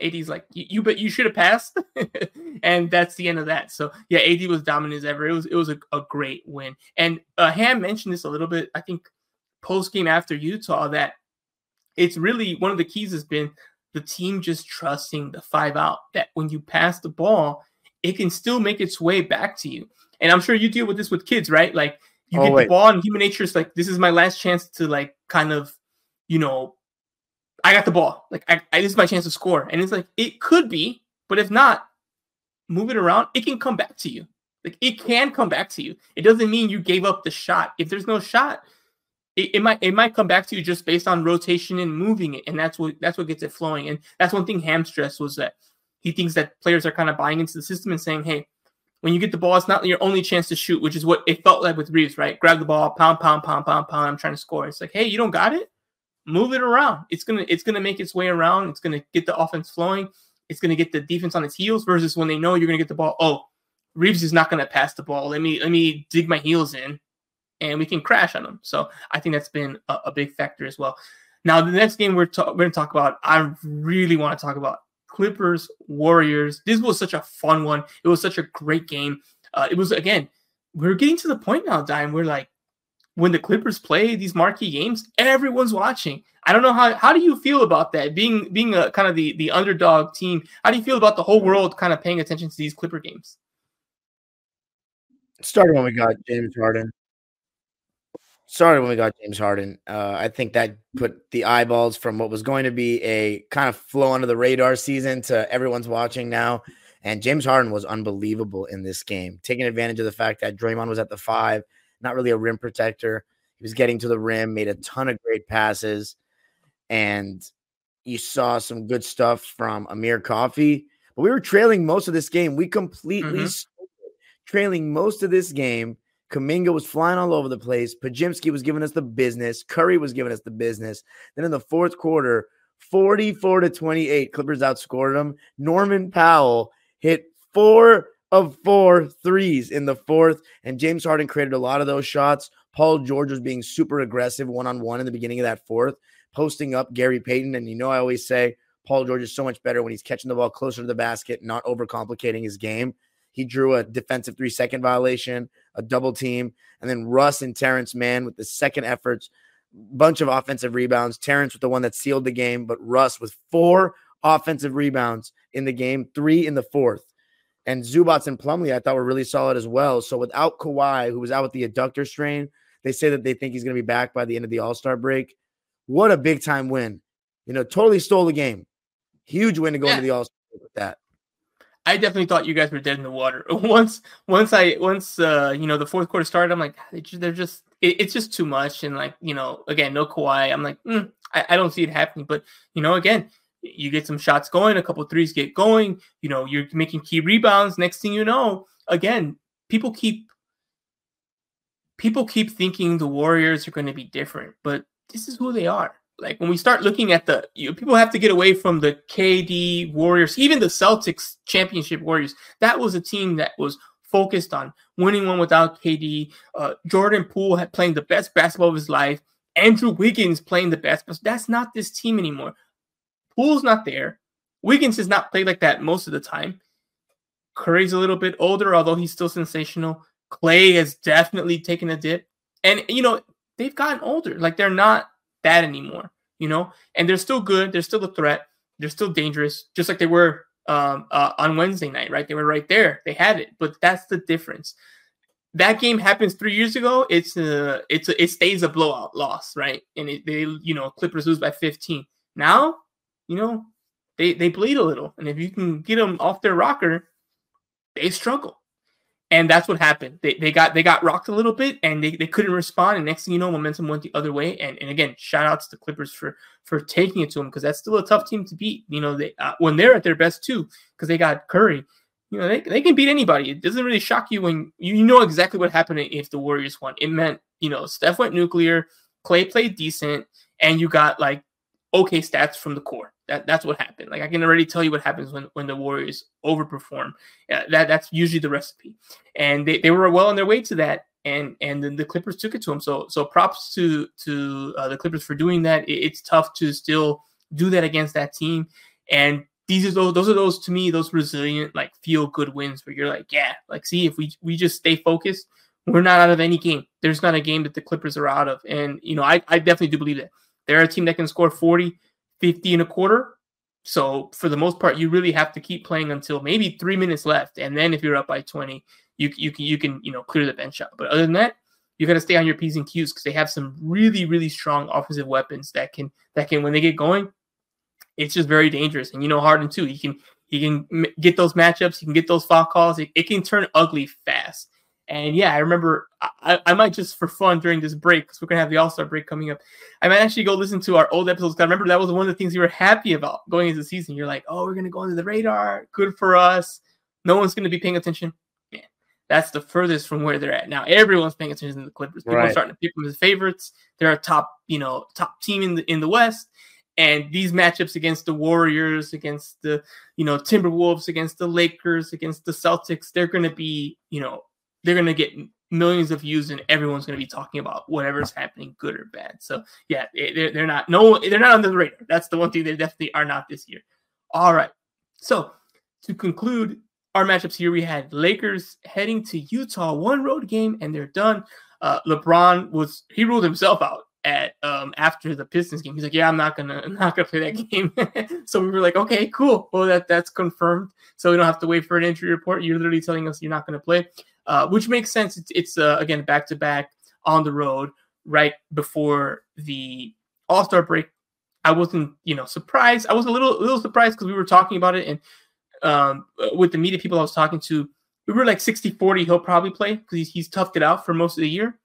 AD's like, you, but you should have passed, and that's the end of that. So yeah, AD was dominant as ever. It was it was a, a great win. And uh, Ham mentioned this a little bit. I think post game after Utah that it's really one of the keys has been the team just trusting the five out. That when you pass the ball, it can still make its way back to you. And I'm sure you deal with this with kids, right? Like you oh, get wait. the ball, and human nature is like, this is my last chance to like kind of, you know, I got the ball. Like I, I, this is my chance to score. And it's like it could be, but if not, move it around. It can come back to you. Like it can come back to you. It doesn't mean you gave up the shot. If there's no shot, it, it might it might come back to you just based on rotation and moving it, and that's what that's what gets it flowing. And that's one thing Ham stressed was that he thinks that players are kind of buying into the system and saying, hey. When you get the ball, it's not your only chance to shoot, which is what it felt like with Reaves, right? Grab the ball, pound, pound, pound, pound, pound. I'm trying to score. It's like, hey, you don't got it move it around. It's gonna it's gonna make its way around. It's gonna get the offense flowing. It's gonna get the defense on its heels. Versus when they know you're gonna get the ball. Oh, Reaves is not gonna pass the ball. Let me let me dig my heels in, and we can crash on them. So I think that's been a, a big factor as well. Now the next game we're ta- we're gonna talk about. I really want to talk about Clippers Warriors. This was such a fun one. It was such a great game. Uh, it was again. We're getting to the point now, Dime. We're like when the Clippers play these marquee games, everyone's watching. I don't know how how do you feel about that? Being being a kind of the the underdog team, how do you feel about the whole world kind of paying attention to these Clipper games? Started when we got James Harden. Started when we got James Harden. Uh, I think that put the eyeballs from what was going to be a kind of flow under the radar season to everyone's watching now. And James Harden was unbelievable in this game, taking advantage of the fact that Draymond was at the five not really a rim protector. He was getting to the rim, made a ton of great passes, and you saw some good stuff from Amir Coffey. But we were trailing most of this game. We completely mm-hmm. trailing most of this game. Kuminga was flying all over the place. Podziemski was giving us the business. Curry was giving us the business. Then in the fourth quarter, 44 to 28, Clippers outscored them. Norman Powell hit four of four threes in the fourth, and James Harden created a lot of those shots. Paul George was being super aggressive one on one in the beginning of that fourth, posting up Gary Payton. And you know, I always say Paul George is so much better when he's catching the ball closer to the basket, not overcomplicating his game. He drew a defensive three second violation, a double team, and then Russ and Terrence Mann with the second efforts, bunch of offensive rebounds. Terrence with the one that sealed the game, but Russ with four offensive rebounds in the game, three in the fourth. And Zubac and Plumlee, I thought were really solid as well. So without Kawhi, who was out with the adductor strain, they say that they think he's going to be back by the end of the All Star break. What a big time win! You know, totally stole the game. Huge win to go yeah. into the All Star with that. I definitely thought you guys were dead in the water. once, once I, once, uh, you know, the fourth quarter started, I'm like, they're just, it, it's just too much. And like, you know, again, no Kawhi. I'm like, mm, I, I, don't see it happening. But you know, again, you get some shots going, a couple threes get going. You know, you're making key rebounds. Next thing you know, again, people keep, people keep thinking the Warriors are going to be different, but this is who they are like when we start looking at the you know, people have to get away from the KD Warriors, even the Celtics championship Warriors. That was a team that was focused on winning one without KD. Uh, Jordan Poole had playing the best basketball of his life. Andrew Wiggins playing the best, but that's not this team anymore. Poole's not there. Wiggins has not played like that most of the time. Curry's a little bit older, although he's still sensational. Clay has definitely taken a dip. And you know, they've gotten older. Like they're not that anymore, you know? And they're still good. They're still a threat. They're still dangerous, just like they were um, uh, on Wednesday night, right? They were right there. They had it, but that's the difference. That game happens three years ago. It's a, it's a, it stays a blowout loss, right? And it, they, you know, Clippers lose by 15. Now, you know, they they bleed a little, and if you can get them off their rocker, they struggle and that's what happened. They, they got they got rocked a little bit and they, they couldn't respond. And next thing you know, momentum went the other way. And, and again, shout out to the Clippers for for taking it to them because that's still a tough team to beat. You know, they uh, when they're at their best too, because they got Curry. You know, they, they can beat anybody. It doesn't really shock you when you know exactly what happened if the Warriors won. It meant, you know, Steph went nuclear, Clay played decent, and you got like okay stats from the core. That that's what happened. Like I can already tell you what happens when when the Warriors overperform. That that's usually the recipe, and they, they were well on their way to that. And and then the Clippers took it to them. So so props to to uh, the Clippers for doing that. It, it's tough to still do that against that team. And these are those those are those to me those resilient like feel good wins where you're like yeah like see if we we just stay focused we're not out of any game. There's not a game that the Clippers are out of. And, you know, I, I definitely do believe that. They're a team that can score 40, 50 and a quarter. So for the most part, you really have to keep playing until maybe three minutes left, and then if you're up by 20, you you can you can you know clear the bench out. But other than that, you got to stay on your p's and q's because they have some really really strong offensive weapons that can that can when they get going, it's just very dangerous. And you know Harden too, he can he can get those matchups, he can get those foul calls. It, it can turn ugly fast. And yeah, I remember I, I might just for fun during this break because we're gonna have the All Star break coming up. I might actually go listen to our old episodes. Cause I remember that was one of the things you were happy about going into the season. You're like, oh, we're gonna go under the radar. Good for us. No one's gonna be paying attention. Man, that's the furthest from where they're at now. Everyone's paying attention to the Clippers. People right. are starting to pick them as favorites. They're a top, you know, top team in the in the West. And these matchups against the Warriors, against the you know Timberwolves, against the Lakers, against the Celtics, they're going to be you know they're going to get millions of views and everyone's going to be talking about whatever's happening good or bad so yeah they're, they're not no they're not under the radar that's the one thing they definitely are not this year all right so to conclude our matchups here we had lakers heading to utah one road game and they're done uh, lebron was he ruled himself out at um, after the Pistons game. He's like, "Yeah, I'm not gonna, I'm not gonna play that game." so we were like, "Okay, cool. Well, that that's confirmed. So we don't have to wait for an injury report. You're literally telling us you're not gonna play." Uh, which makes sense. It's, it's uh, again back to back on the road right before the All Star break. I wasn't, you know, surprised. I was a little, little surprised because we were talking about it, and um, with the media people I was talking to, we were like 60-40 He'll probably play because he's, he's toughed it out for most of the year.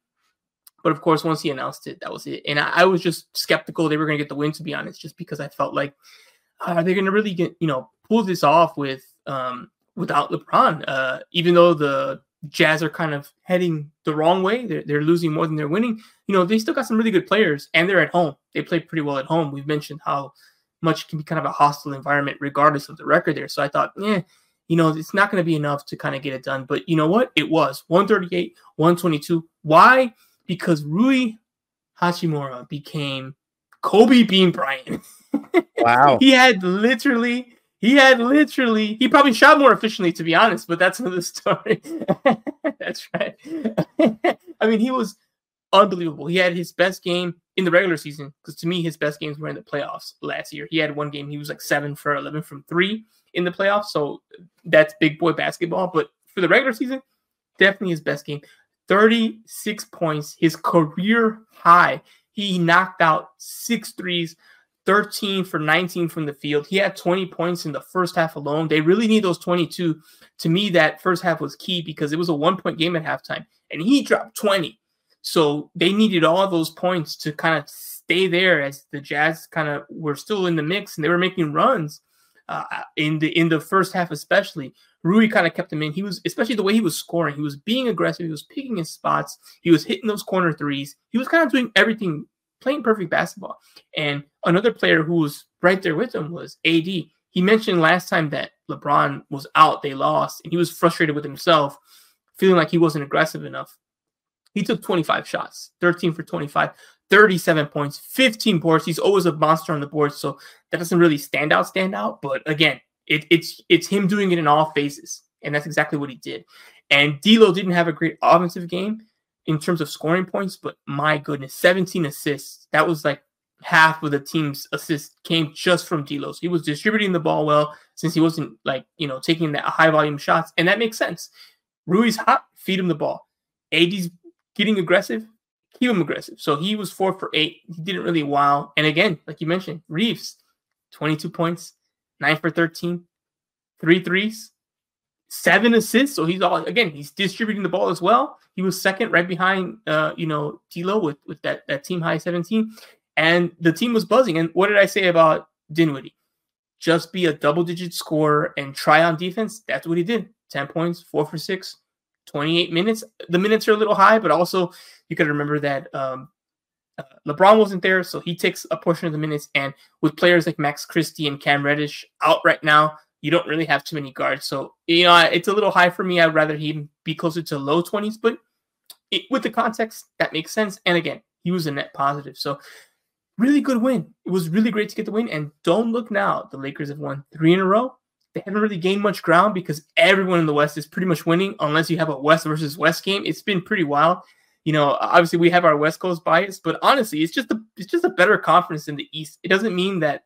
But of course, once he announced it, that was it. And I, I was just skeptical they were going to get the win, to be honest, just because I felt like uh, are they going to really get, you know, pull this off with um, without LeBron? Uh, even though the Jazz are kind of heading the wrong way. They're, they're losing more than they're winning. You know, they still got some really good players and they're at home. They play pretty well at home. We've mentioned how much can be kind of a hostile environment regardless of the record there. So I thought, yeah, you know, it's not going to be enough to kind of get it done. But you know what? It was 138, 122. Why? Because Rui Hachimura became Kobe Bean Bryant. Wow. he had literally he had literally, he probably shot more efficiently, to be honest, but that's another story. that's right. I mean, he was unbelievable. He had his best game in the regular season because to me, his best games were in the playoffs last year. He had one game, he was like seven for 11 from three in the playoffs. So that's big boy basketball. But for the regular season, definitely his best game. 36 points, his career high. He knocked out six threes, 13 for 19 from the field. He had 20 points in the first half alone. They really need those 22. To me, that first half was key because it was a one point game at halftime, and he dropped 20. So they needed all those points to kind of stay there as the Jazz kind of were still in the mix and they were making runs uh, in the in the first half, especially. Rui kind of kept him in. He was, especially the way he was scoring, he was being aggressive. He was picking his spots. He was hitting those corner threes. He was kind of doing everything, playing perfect basketball. And another player who was right there with him was AD. He mentioned last time that LeBron was out, they lost, and he was frustrated with himself, feeling like he wasn't aggressive enough. He took 25 shots, 13 for 25, 37 points, 15 boards. He's always a monster on the board, so that doesn't really stand out, stand out. But again, it, it's it's him doing it in all phases, and that's exactly what he did. And D'Lo didn't have a great offensive game in terms of scoring points, but my goodness, 17 assists. That was like half of the team's assists came just from D'Lo. So he was distributing the ball well since he wasn't like you know taking that high volume shots, and that makes sense. Rui's hot, feed him the ball. AD's getting aggressive, keep him aggressive. So he was four for eight. He didn't really wow. And again, like you mentioned, Reaves, 22 points, nine for 13, three threes, seven assists. So he's all again, he's distributing the ball as well. He was second right behind uh, you know, D'Lo with, with that, that team high 17. And the team was buzzing. And what did I say about Dinwiddie? Just be a double digit scorer and try on defense. That's what he did. 10 points, four for six, 28 minutes. The minutes are a little high, but also you got to remember that um, uh, LeBron wasn't there, so he takes a portion of the minutes. And with players like Max Christie and Cam Reddish out right now, you don't really have too many guards. So, you know, it's a little high for me. I'd rather he be closer to low 20s, but it, with the context, that makes sense. And again, he was a net positive. So, really good win. It was really great to get the win. And don't look now. The Lakers have won three in a row they haven't really gained much ground because everyone in the West is pretty much winning, unless you have a West versus West game. It's been pretty wild. You know, obviously we have our West Coast bias, but honestly, it's just a it's just a better conference in the East. It doesn't mean that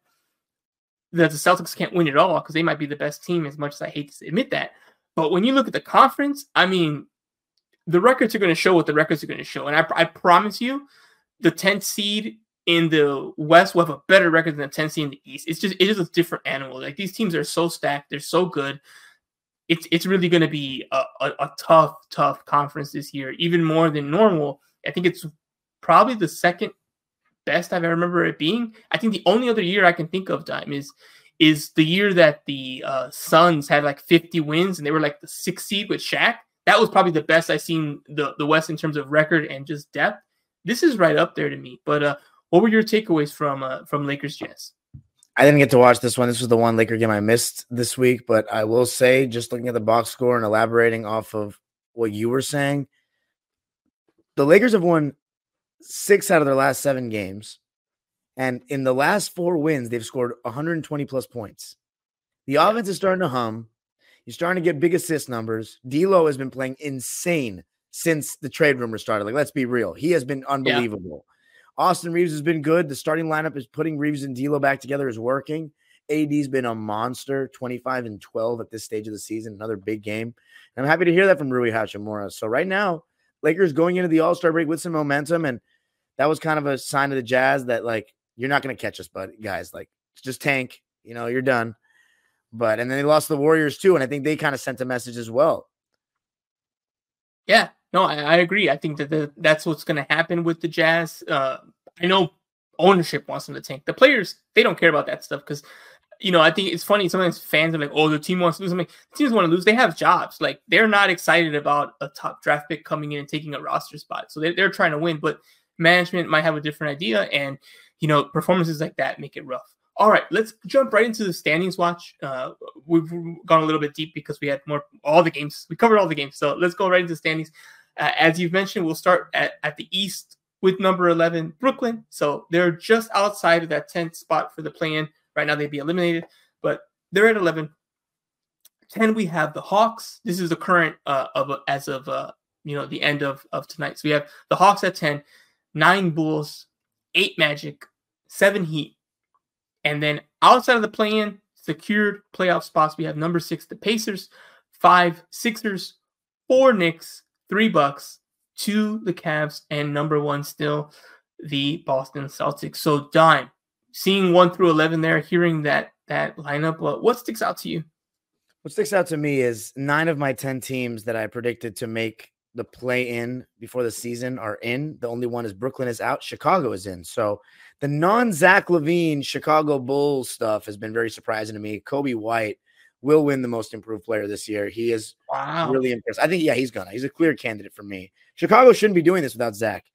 that the Celtics can't win it all because they might be the best team. As much as I hate to admit that, but when you look at the conference, I mean, the records are going to show what the records are going to show, and I, I promise you, the 10th seed in the West will have a better record than the 10 seed in the East. It's just it is a different animal. Like these teams are so stacked, they're so good. It's it's really going to be a, a, a, tough, tough conference this year, even more than normal. I think it's probably the second best I've ever remember it being. I think the only other year I can think of time is is the year that the uh, Suns had like 50 wins and they were like the sixth seed with Shaq. That was probably the best I've seen the, the West in terms of record and just depth. This is right up there to me. But uh, what were your takeaways from uh, from Lakers Jazz? I didn't get to watch this one. This was the one Laker game I missed this week, but I will say, just looking at the box score and elaborating off of what you were saying, the Lakers have won six out of their last seven games. And in the last four wins, they've scored 120 plus points. The offense is starting to hum. You're starting to get big assist numbers. D'Lo has been playing insane since the trade rumor started. Like, let's be real. He has been unbelievable. Austin Reaves has been good. The starting lineup is putting Reaves and D'Lo back together is working. AD's been a monster, 25 and 12 at this stage of the season, another big game. And I'm happy to hear that from Rui Hachimura. So right now, Lakers going into the All Star break with some momentum, and that was kind of a sign of the Jazz that like you're not going to catch us, but guys, like just tank. You know, you're done. But and then they lost the Warriors too, and I think they kind of sent a message as well. Yeah, no, I, I agree. I think that the, that's what's going to happen with the Jazz. Uh, I know ownership wants them to tank. The players, they don't care about that stuff because, you know, I think it's funny. Sometimes fans are like, "Oh, the team wants to lose." I mean, teams want to lose. They have jobs. Like they're not excited about a top draft pick coming in and taking a roster spot. So they're, they're trying to win, but management might have a different idea, and you know, performances like that make it rough. All right, let's jump right into the standings watch. Uh, we've gone a little bit deep because we had more all the games. We covered all the games, so let's go right into standings. Uh, as you've mentioned, we'll start at, at the East with number 11, Brooklyn. So they're just outside of that 10th spot for the play-in. Right now, they'd be eliminated, but they're at 11. 10, we have the Hawks. This is the current uh, of as of uh, you know the end of of tonight. So we have the Hawks at 10, nine Bulls, eight Magic, seven Heat, and then outside of the play-in, secured playoff spots, we have number six, the Pacers, five Sixers, four Knicks, three bucks two, the Cavs, and number one still the Boston Celtics. So, Dime, seeing one through eleven there, hearing that that lineup, what, what sticks out to you? What sticks out to me is nine of my ten teams that I predicted to make the play in before the season are in. The only one is Brooklyn is out. Chicago is in. So the non Zach LaVine Chicago Bulls stuff has been very surprising to me. Coby White will win the most improved player this year. He is wow. really impressed. I think, yeah, he's gonna. He's a clear candidate for me. Chicago shouldn't be doing this without Zach.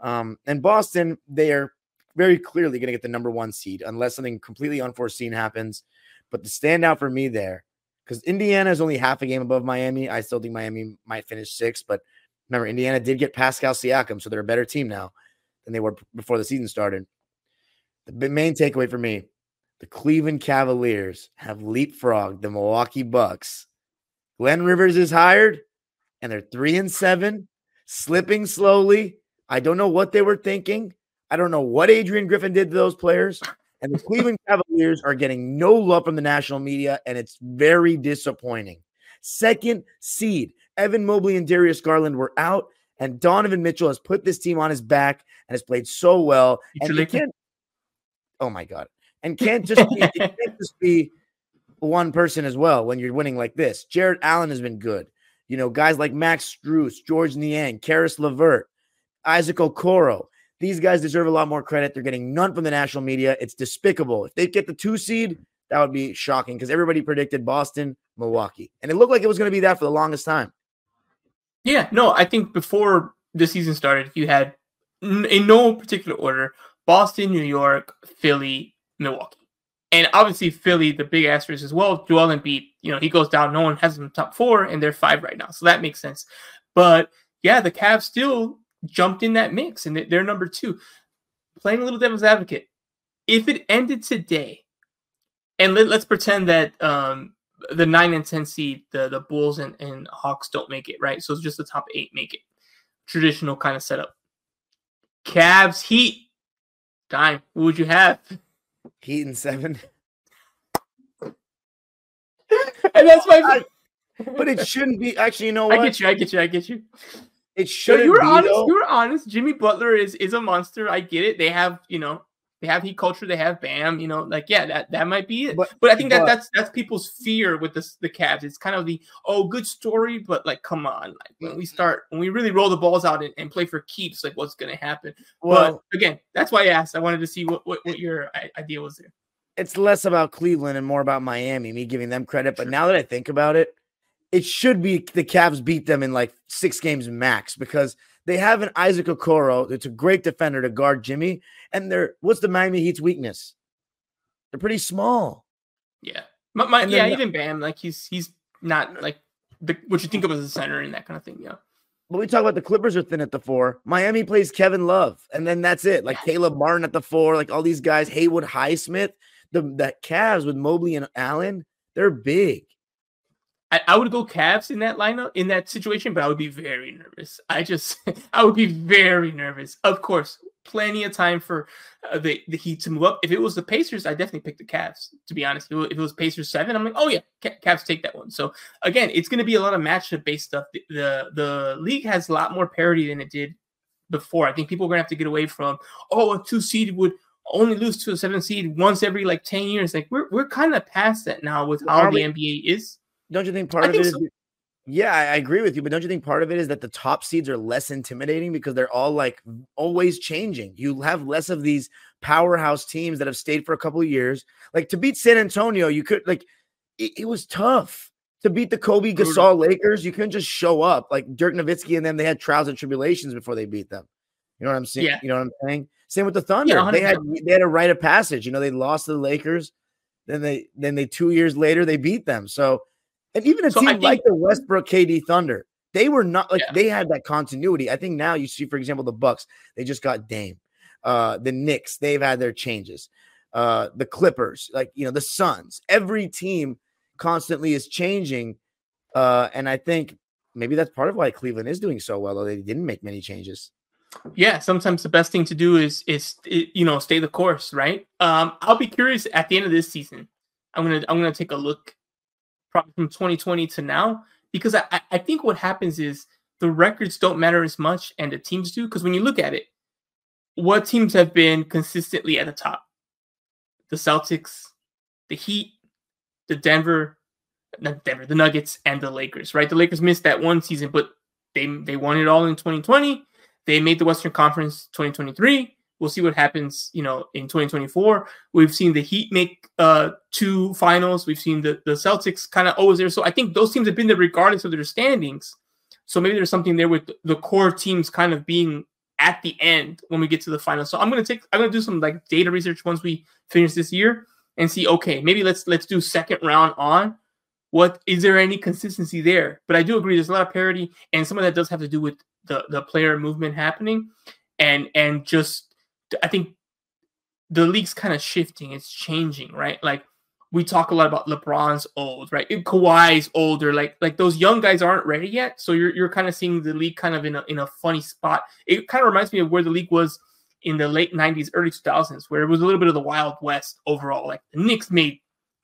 Um, and Boston, they are very clearly going to get the number one seed unless something completely unforeseen happens. But the standout for me there because Indiana is only half a game above Miami. I still think Miami might finish sixth, but remember, Indiana did get Pascal Siakam, so they're a better team now than they were before the season started. The main takeaway for me the Cleveland Cavaliers have leapfrogged the Milwaukee Bucks. Glenn Rivers is hired, and they're three and seven, slipping slowly. I don't know what they were thinking. I don't know what Adrian Griffin did to those players. And the Cleveland Cavaliers are getting no love from the national media, and it's very disappointing. Second seed, Evan Mobley and Darius Garland were out, and Donovan Mitchell has put this team on his back and has played so well. And he can't, oh my God. And can't just be, it can't just be one person as well when you're winning like this. Jarrett Allen has been good. You know, guys like Max Strus, Georges Niang, Caris LeVert, Isaac Okoro. These guys deserve a lot more credit. They're getting none from the national media. It's despicable. If they get the two seed, that would be shocking because everybody predicted Boston, Milwaukee, and it looked like it was going to be that for the longest time. Yeah, no, I think before the season started, you had in no particular order Boston, New York, Philly, Milwaukee. And obviously, Philly, the big asterisk as well. Joel Embiid, you know, he goes down. No one has him top four, and they're five right now. So that makes sense. But yeah, the Cavs still jumped in that mix and they're number two. Playing a little devil's advocate. If it ended today, and let, us pretend that um, the nine and ten seed, the the Bulls and, and Hawks don't make it, right? So it's just the top eight make it. Traditional kind of setup. Cavs, Heat, time. Who would you have? Heat and seven. and that's my. I, but it shouldn't be. Actually, you know what? I get you. I get you. I get you. It should. You were honest. Though. You were honest. Jimmy Butler is is a monster. I get it. They have you know they have heat culture. They have Bam. You know, like yeah, that that might be it. But, but I think that that's that's people's fear with the the Cavs. It's kind of the oh good story, but like come on, like when we start when we really roll the balls out and, and play for keeps, like what's going to happen. Well, but again, that's why I asked. I wanted to see what what, what your idea was there. It's less about Cleveland and more about Miami. Me giving them credit, but now that I think about it, it should be the Cavs beat them in like six games max because they have an Isaac Okoro. It's a great defender to guard Jimmy. And they're what's the Miami Heat's weakness? They're pretty small. Yeah. My, my, yeah, even Bam, like he's he's not like the, what you think of as a center and that kind of thing. Yeah. But we talk about the Clippers are thin at the four. Miami plays Kevin Love, and then that's it. Like yeah. Caleb Martin at the four, like all these guys, Haywood Highsmith. The the Cavs with Mobley and Allen, they're big. I, I would go Cavs in that lineup in that situation, but I would be very nervous. I just I would be very nervous. Of course, plenty of time for uh, the the Heat to move up. If it was the Pacers, I definitely pick the Cavs. To be honest, if it, was, Pacers seven, I'm like, oh yeah, Cavs take that one. So again, it's going to be a lot of matchup based stuff. The, the, the league has a lot more parity than it did before. I think people are going to have to get away from oh a two seed would only lose to a seven seed once every like ten years. Like we're we're kind of past that now with how the NBA is. Don't you think part I of think it so. is? Yeah, I agree with you, but don't you think part of it is that the top seeds are less intimidating because they're all like always changing? You have less of these powerhouse teams that have stayed for a couple of years. Like to beat San Antonio, you could like it, it was tough to beat the Kobe Gasol Lakers. You couldn't just show up like Dirk Nowitzki and them. They had trials and tribulations before they beat them. You know what I'm saying? Yeah. You know what I'm saying? Same with the Thunder. Yeah, they had they had a rite of passage. You know, they lost to the Lakers. Then they then they two years later they beat them. So and even a so team think, like the Westbrook KD Thunder, they were not like yeah. they had that continuity. I think now you see, for example, the Bucks, they just got Dame. Uh, the Knicks, they've had their changes. Uh, the Clippers, like you know, the Suns, every team constantly is changing. Uh, and I think maybe that's part of why Cleveland is doing so well, though they didn't make many changes. Yeah, sometimes the best thing to do is is you know stay the course, right? Um, I'll be curious at the end of this season. I'm gonna I'm gonna take a look probably from 2020 to now because I, I think what happens is the records don't matter as much and the teams do because when you look at it what teams have been consistently at the top the Celtics, the Heat, the Denver, not Denver, the Nuggets, and the Lakers. Right, the Lakers missed that one season, but they they won it all in 2020. They made the Western Conference 2023. We'll see what happens, you know, in 2024. We've seen the Heat make uh, two finals. We've seen the, the Celtics kind of always there. So I think those teams have been there regardless of their standings. So maybe there's something there with the core teams kind of being at the end when we get to the final. So I'm gonna take I'm gonna do some like data research once we finish this year and see, okay, maybe let's let's do second round on. What is there any consistency there? But I do agree there's a lot of parity, and some of that does have to do with the the player movement happening and and just I think the league's kind of shifting. It's changing, right? Like we talk a lot about LeBron's old, right? Kawhi's older. Like like those young guys aren't ready yet. So you're you're kind of seeing the league kind of in a in a funny spot. It kind of reminds me of where the league was in the late 90s, early 2000s, where it was a little bit of the Wild West overall. Like the Knicks made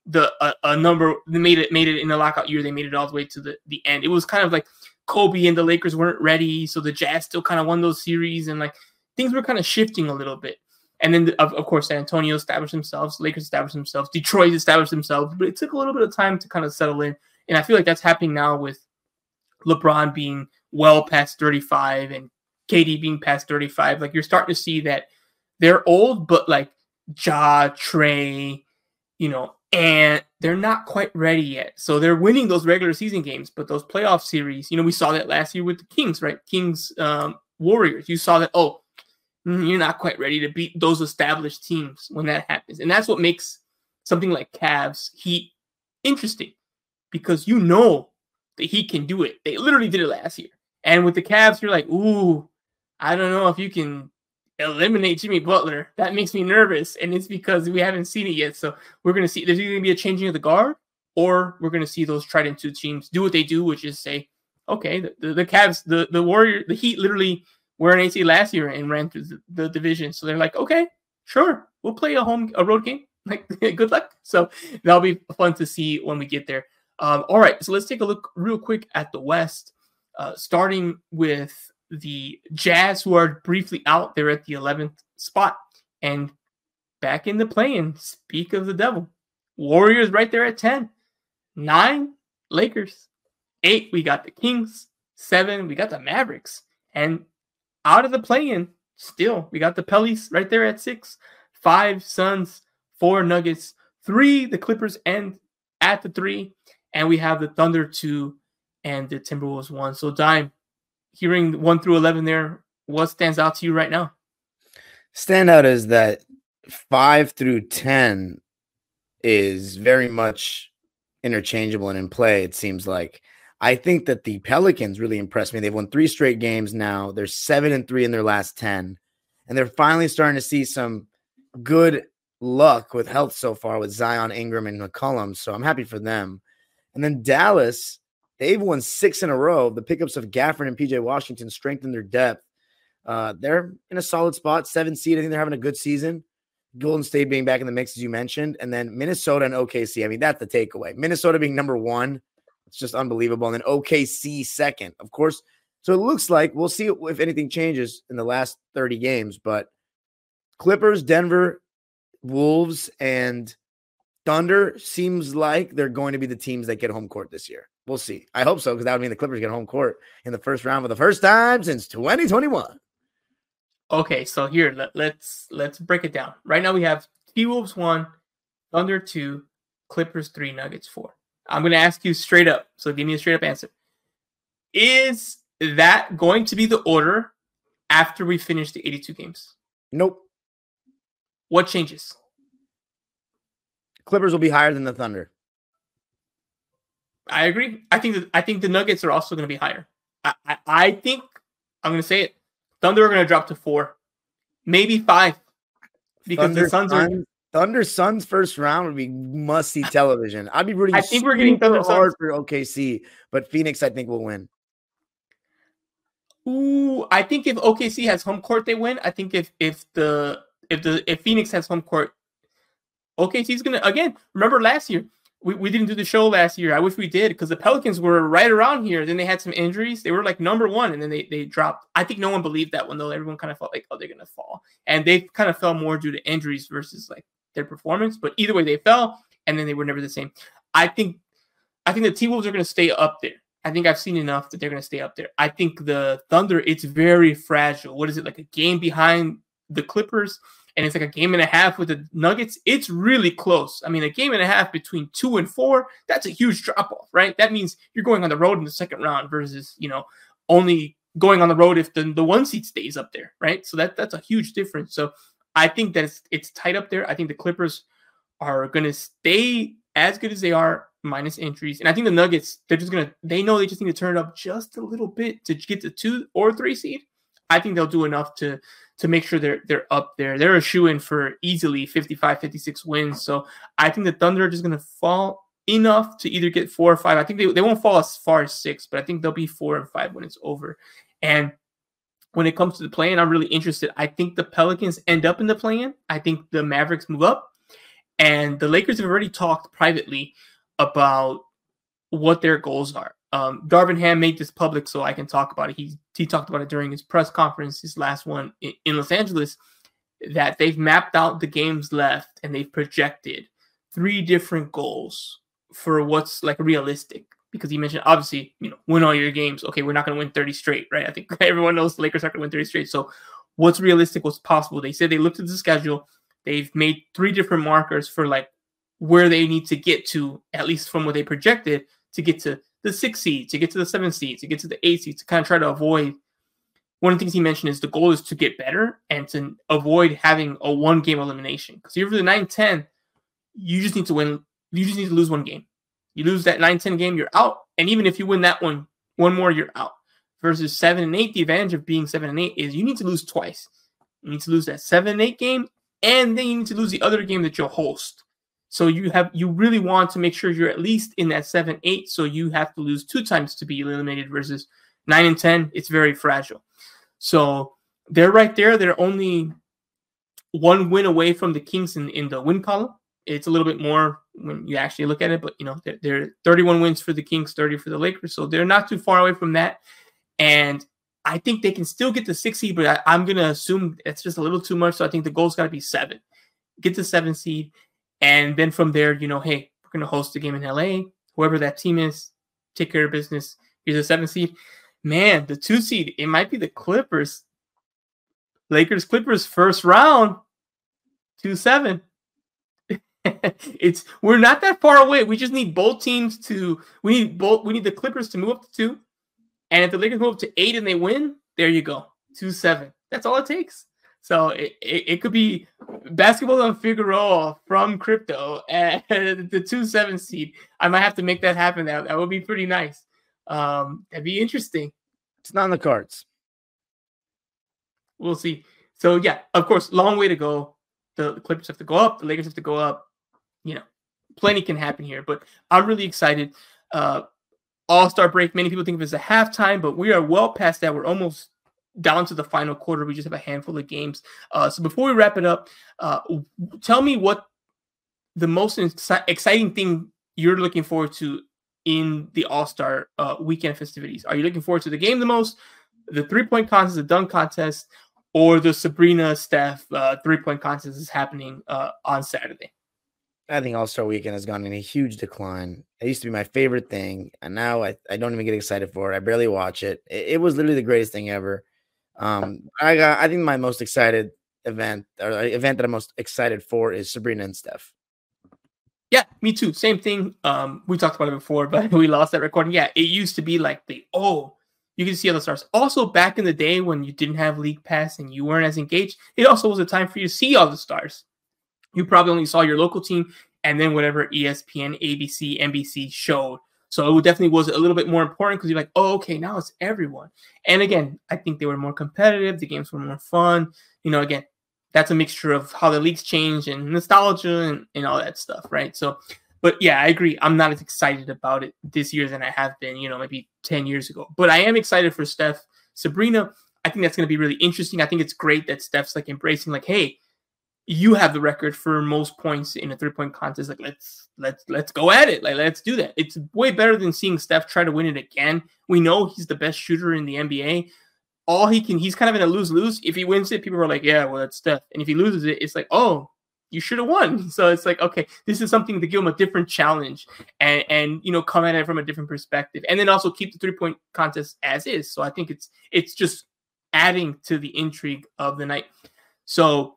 the a, a number they made it made it in the lockout year. They made it all the way to the, the end. It was kind of like Kobe and the Lakers weren't ready, so the Jazz still kind of won those series and like things were kind of shifting a little bit. And then, of, of course, San Antonio established themselves, Lakers established themselves, Detroit established themselves, but it took a little bit of time to kind of settle in. And I feel like that's happening now with LeBron being well past 35 and KD being past 35. Like you're starting to see that they're old, but like Ja, Trey, you know, and they're not quite ready yet. So they're winning those regular season games, but those playoff series, you know, we saw that last year with the Kings, right? Kings, um, Warriors. You saw that, oh, Mm-hmm. you're not quite ready to beat those established teams when that happens. And that's what makes something like Cavs Heat interesting because you know that he can do it. They literally did it last year. And with the Cavs, you're like, ooh, I don't know if you can eliminate Jimmy Butler. That makes me nervous. And it's because we haven't seen it yet. So we're going to see there's going to be a changing of the guard or we're going to see those Trident 2 teams do what they do, which is say, okay, the, the, the Cavs, the, the Warrior, the Heat literally were in AC last year and ran through the, the division. So they're like, okay, sure, we'll play a home a road game. Like, good luck. So that'll be fun to see when we get there. Um, all right, so let's take a look real quick at the West, uh, starting with the Jazz, who are briefly out there at the 11th spot and back in the play-in. Speak of the devil. Warriors right there at 10. Nine, Lakers. Eight, we got the Kings. Seven, we got the Mavericks. And out of the play-in. Still, we got the Pellies right there at six, five Suns, four Nuggets, three the Clippers end at the three, and we have the Thunder two and the Timberwolves one. So, Dime, hearing one through eleven there, what stands out to you right now? Standout is that five through ten is very much interchangeable and in play. It seems like I think that the Pelicans really impressed me. They've won three straight games now. They're seven and three in their last 10. And they're finally starting to see some good luck with health so far with Zion, Ingram, and McCollum. So I'm happy for them. And then Dallas, they've won six in a row. The pickups of Gafford and PJ Washington strengthen their depth. Uh, they're in a solid spot, seven seed. I think they're having a good season. Golden State being back in the mix, as you mentioned, and then Minnesota and OKC. I mean, that's the takeaway. Minnesota being number one just unbelievable. And then OKC second, of course. So it looks like we'll see if anything changes in the last 30 games. But Clippers, Denver, Wolves, and Thunder seems like they're going to be the teams that get home court this year. We'll see. I hope so because that would mean the Clippers get home court in the first round for the first time since 2021. Okay, so here let, let's let's break it down. Right now we have T Wolves one, Thunder two, Clippers three, Nuggets four. I'm going to ask you straight up. So give me a straight up answer. Is that going to be the order after we finish the 82 games? Nope. What changes? Clippers will be higher than the Thunder. I agree. I think that I think the Nuggets are also going to be higher. I, I, I think I'm going to say it. Thunder are going to drop to four, maybe five, because Thunder, the Suns are Thunder Suns first round would be must see television. I'd be rooting. I think we're getting Thunder hard for OKC, but Phoenix I think will win. Ooh, I think if OKC has home court, they win. I think if if the if the if Phoenix has home court, OKC's gonna again. Remember last year we, we didn't do the show last year. I wish we did because the Pelicans were right around here. Then they had some injuries. They were like number one, and then they, they dropped. I think no one believed that one though. Everyone kind of felt like, oh, they're gonna fall, and they kind of fell more due to injuries versus like their performance. But either way, they fell, and then they were never the same. I think, I think the T Wolves are going to stay up there. I think I've seen enough that they're going to stay up there. I think the Thunder, it's very fragile. What is it like a game behind the Clippers? and it's like a game and a half with the Nuggets, it's really close. I mean, a game and a half between two and four, that's a huge drop off, right? That means you're going on the road in the second round versus, you know, only going on the road if the, the one seat stays up there, right? So that that's a huge difference. So I think that it's, it's tight up there. I think the Clippers are going to stay as good as they are minus injuries. And I think the Nuggets, they're just going to, they know they just need to turn it up just a little bit to get to two or three seed. I think they'll do enough to to make sure they're they're up there. They're a shoe in for easily 55, 56 wins. So I think the Thunder are just gonna fall enough to either get four or five. I think they, they won't fall as far as six, but I think they'll be four and five when it's over. And when it comes to the play-in, I'm really interested. I think the Pelicans end up in the play-in. I think the Mavericks move up. And the Lakers have already talked privately about what their goals are. Um, Darvin Ham made this public so I can talk about it. He he talked about it during his press conference, his last one in, in Los Angeles, that they've mapped out the games left and they've projected three different goals for what's like realistic. Because he mentioned obviously, you know, win all your games. Okay, we're not going to win 30 straight, right? I think everyone knows the Lakers aren't going to win 30 straight. So, what's realistic? What's possible? They said they looked at the schedule. They've made three different markers for like where they need to get to, at least from what they projected, to get to the six seed, to get to the seven seed, to get to the eight seed, to kind of try to avoid. One of the things he mentioned is the goal is to get better and to avoid having a one game elimination. Because if you're the 9 10, you just need to win. You just need to lose one game. You lose that 9 10 game, you're out. And even if you win that one, one more, you're out. Versus 7 and 8, the advantage of being 7 and 8 is you need to lose twice. You need to lose that 7 and 8 game, and then you need to lose the other game that you'll host. So you have you really want to make sure you're at least in that seven eight. So you have to lose two times to be eliminated versus nine and ten. It's very fragile. So they're right there. They're only one win away from the Kings in, in the win column. It's a little bit more when you actually look at it, but you know they're, they're 31 wins for the Kings, 30 for the Lakers, so they're not too far away from that. And I think they can still get the six seed, but I, am gonna assume it's just a little too much. So I think the goal's got to be seven. Get the seven seed, and then from there, you know, hey, we're going to host a game in LA. Whoever that team is, take care of business. Here's a seven seed. Man, the two seed, it might be the Clippers. Lakers Clippers first round, two seven. it's we're not that far away. We just need both teams to we need both we need the Clippers to move up to two. And if the Lakers move up to eight and they win, there you go. Two seven. That's all it takes. So it, it, it, could be basketball on Figueroa from crypto and the two seven seed. I might have to make that happen. That, that would be pretty nice. Um, that'd be interesting. It's not in the cards. We'll see. So yeah, of course, long way to go. The, the Clippers have to go up. The Lakers have to go up. You know, plenty can happen here. But I'm really excited. Uh, All Star break. Many people think of it as a halftime, but we are well past that. We're almost down to the final quarter. We just have a handful of games. Uh, so before we wrap it up, uh, tell me what the most exciting thing you're looking forward to in the All Star uh, weekend festivities. Are you looking forward to the game the most, the three point contest, the dunk contest, or the Sabrina Steph uh, three point contest is happening uh, on Saturday? I think All Star Weekend has gone in a huge decline. It used to be my favorite thing, and now I, I don't even get excited for it. I barely watch it. It, it was literally the greatest thing ever. Um, I got, I think my most excited event or event that I'm most excited for is Sabrina and Steph. Yeah, me too. Same thing. Um, we talked about it before, but we lost that recording. Yeah, it used to be like the oh, you can see all the stars. Also, back in the day when you didn't have League Pass and you weren't as engaged, it also was a time for you to see all the stars. You probably only saw your local team and then whatever ESPN, ABC, NBC showed so it definitely was a little bit more important because you're like, oh, okay, now it's everyone. And again, I think they were more competitive. The games were more fun. You know, again, that's a mixture of how the leagues change and nostalgia and, and all that stuff, right? So, but yeah, I agree. I'm not as excited about it this year than I have been, you know, maybe 10 years ago. But I am excited for Steph. Sabrina, I think that's going to be really interesting. I think it's great that Steph's like embracing, like, hey, you have the record for most points in a three point contest. Like let's let's let's go at it. Like let's do that. It's way better than seeing Steph try to win it again. We know he's the best shooter in the NBA. All he can, he's kind of in a lose lose. If he wins it, people are like, yeah, well, that's Steph. And if he loses it, it's like, oh, you should have won. So it's like, okay, this is something to give him a different challenge and and you know come at it from a different perspective, and then also keep the three point contest as is. So I think it's it's just adding to the intrigue of the night. So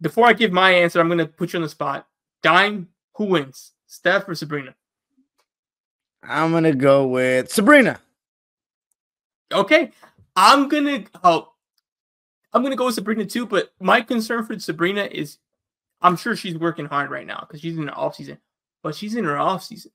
before I give my answer, I'm gonna put you on the spot. Dime, who wins, Steph or Sabrina? I'm gonna go with Sabrina. Okay, I'm gonna oh, I'm gonna go with Sabrina too. But my concern for Sabrina is, I'm sure she's working hard right now because she's in the off season, but she's in her off season.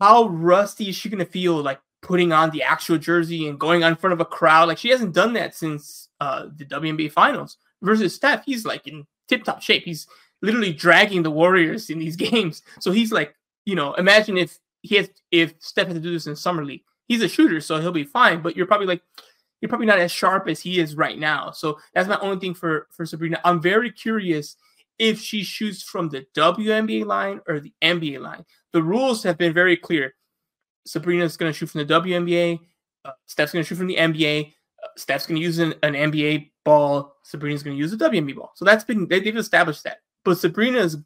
How rusty is she gonna feel like putting on the actual jersey and going on front of a crowd? Like she hasn't done that since uh, the WNBA finals. Versus Steph, he's like in tip top shape. He's literally dragging the Warriors in these games. So he's like, you know, imagine if he has if Steph has to do this in summer league. He's a shooter, so he'll be fine. But you're probably like, you're probably not as sharp as he is right now. So that's my only thing for for Sabrina. I'm very curious if she shoots from the WNBA line or the NBA line. The rules have been very clear. Sabrina's going to shoot from the WNBA. Uh, Steph's going to shoot from the NBA. Steph's going to use an, an NBA ball. Sabrina's going to use a WNBA ball. So that's been they, they've established that. But Sabrina's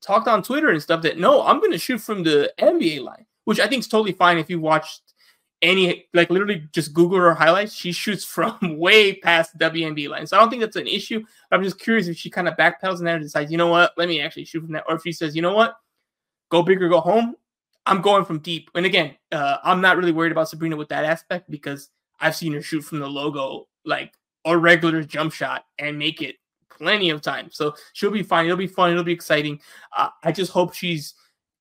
talked on Twitter and stuff that no, I'm going to shoot from the NBA line, which I think is totally fine if you watched any like literally just Google her highlights. She shoots from way past the WNBA line, so I don't think that's an issue. I'm just curious if she kind of backpedals and then decides, you know what, let me actually shoot from that, or if she says, you know what, go big or go home. I'm going from deep. And again, uh, I'm not really worried about Sabrina with that aspect because I've seen her shoot from the logo like a regular jump shot and make it plenty of times. So she'll be fine. It'll be fun. It'll be exciting. Uh, I just hope she's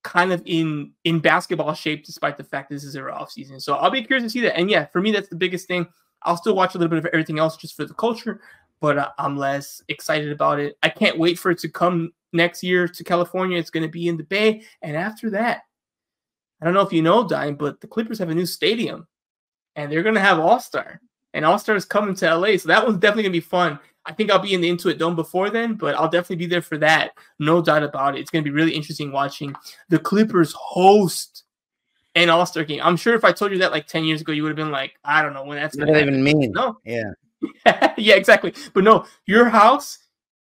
kind of in in basketball shape despite the fact this is her off season. So I'll be curious to see that. And yeah, for me that's the biggest thing. I'll still watch a little bit of everything else just for the culture, but uh, I'm less excited about it. I can't wait for it to come next year to California. It's going to be in the Bay, and after that, I don't know if you know, Dime, but the Clippers have a new stadium, and they're going to have All Star, and All Star is coming to LA, so that one's definitely going to be fun. I think I'll be in the Intuit Dome before then, but I'll definitely be there for that. No doubt about it. It's going to be really interesting watching the Clippers host an All Star game. I'm sure if I told you that like 10 years ago, you would have been like, I don't know when that's going to even mean. No. Yeah. yeah, exactly. But no, your house,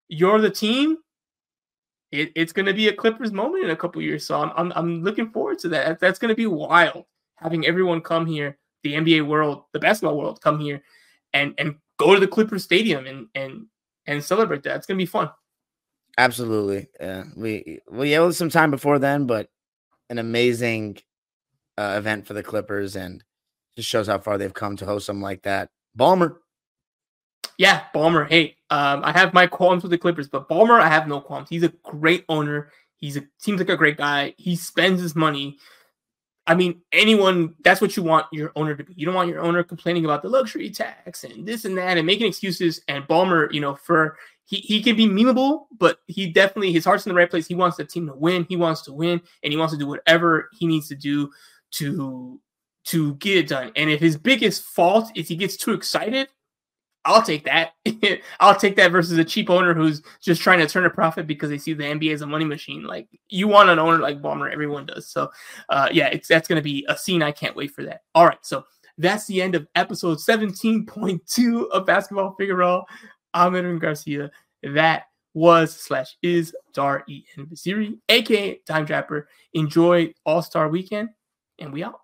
you're the team. It, it's going to be a Clippers moment in a couple years. So I'm, I'm, I'm looking forward to that. That's going to be wild having everyone come here, the NBA world, the basketball world come here and, and go to the Clippers Stadium and and and celebrate that. It's gonna be fun. Absolutely. Yeah. We well yeah, it was some time before then, but an amazing uh, event for the Clippers and just shows how far they've come to host something like that. Ballmer. Yeah, Ballmer. Hey, um, I have my qualms with the Clippers, but Ballmer, I have no qualms. He's a great owner. He's a seems like a great guy. He spends his money. I mean, anyone, that's what you want your owner to be. You don't want your owner complaining about the luxury tax and this and that and making excuses. And Ballmer, you know, for he, he can be memeable, but he definitely, his heart's in the right place. He wants the team to win. He wants to win and he wants to do whatever he needs to do to to get it done. And if his biggest fault is he gets too excited, I'll take that. I'll take that versus a cheap owner who's just trying to turn a profit because they see the NBA as a money machine. Like you want an owner like Ballmer, everyone does. So, uh, yeah, it's that's going to be a scene. I can't wait for that. All right, so that's the end of episode 17.2 of Basketball Figueroa. I'm Edwin Garcia. That was slash is Dar E N Basiri, aka Dime Trapper. Enjoy All Star Weekend, and we out.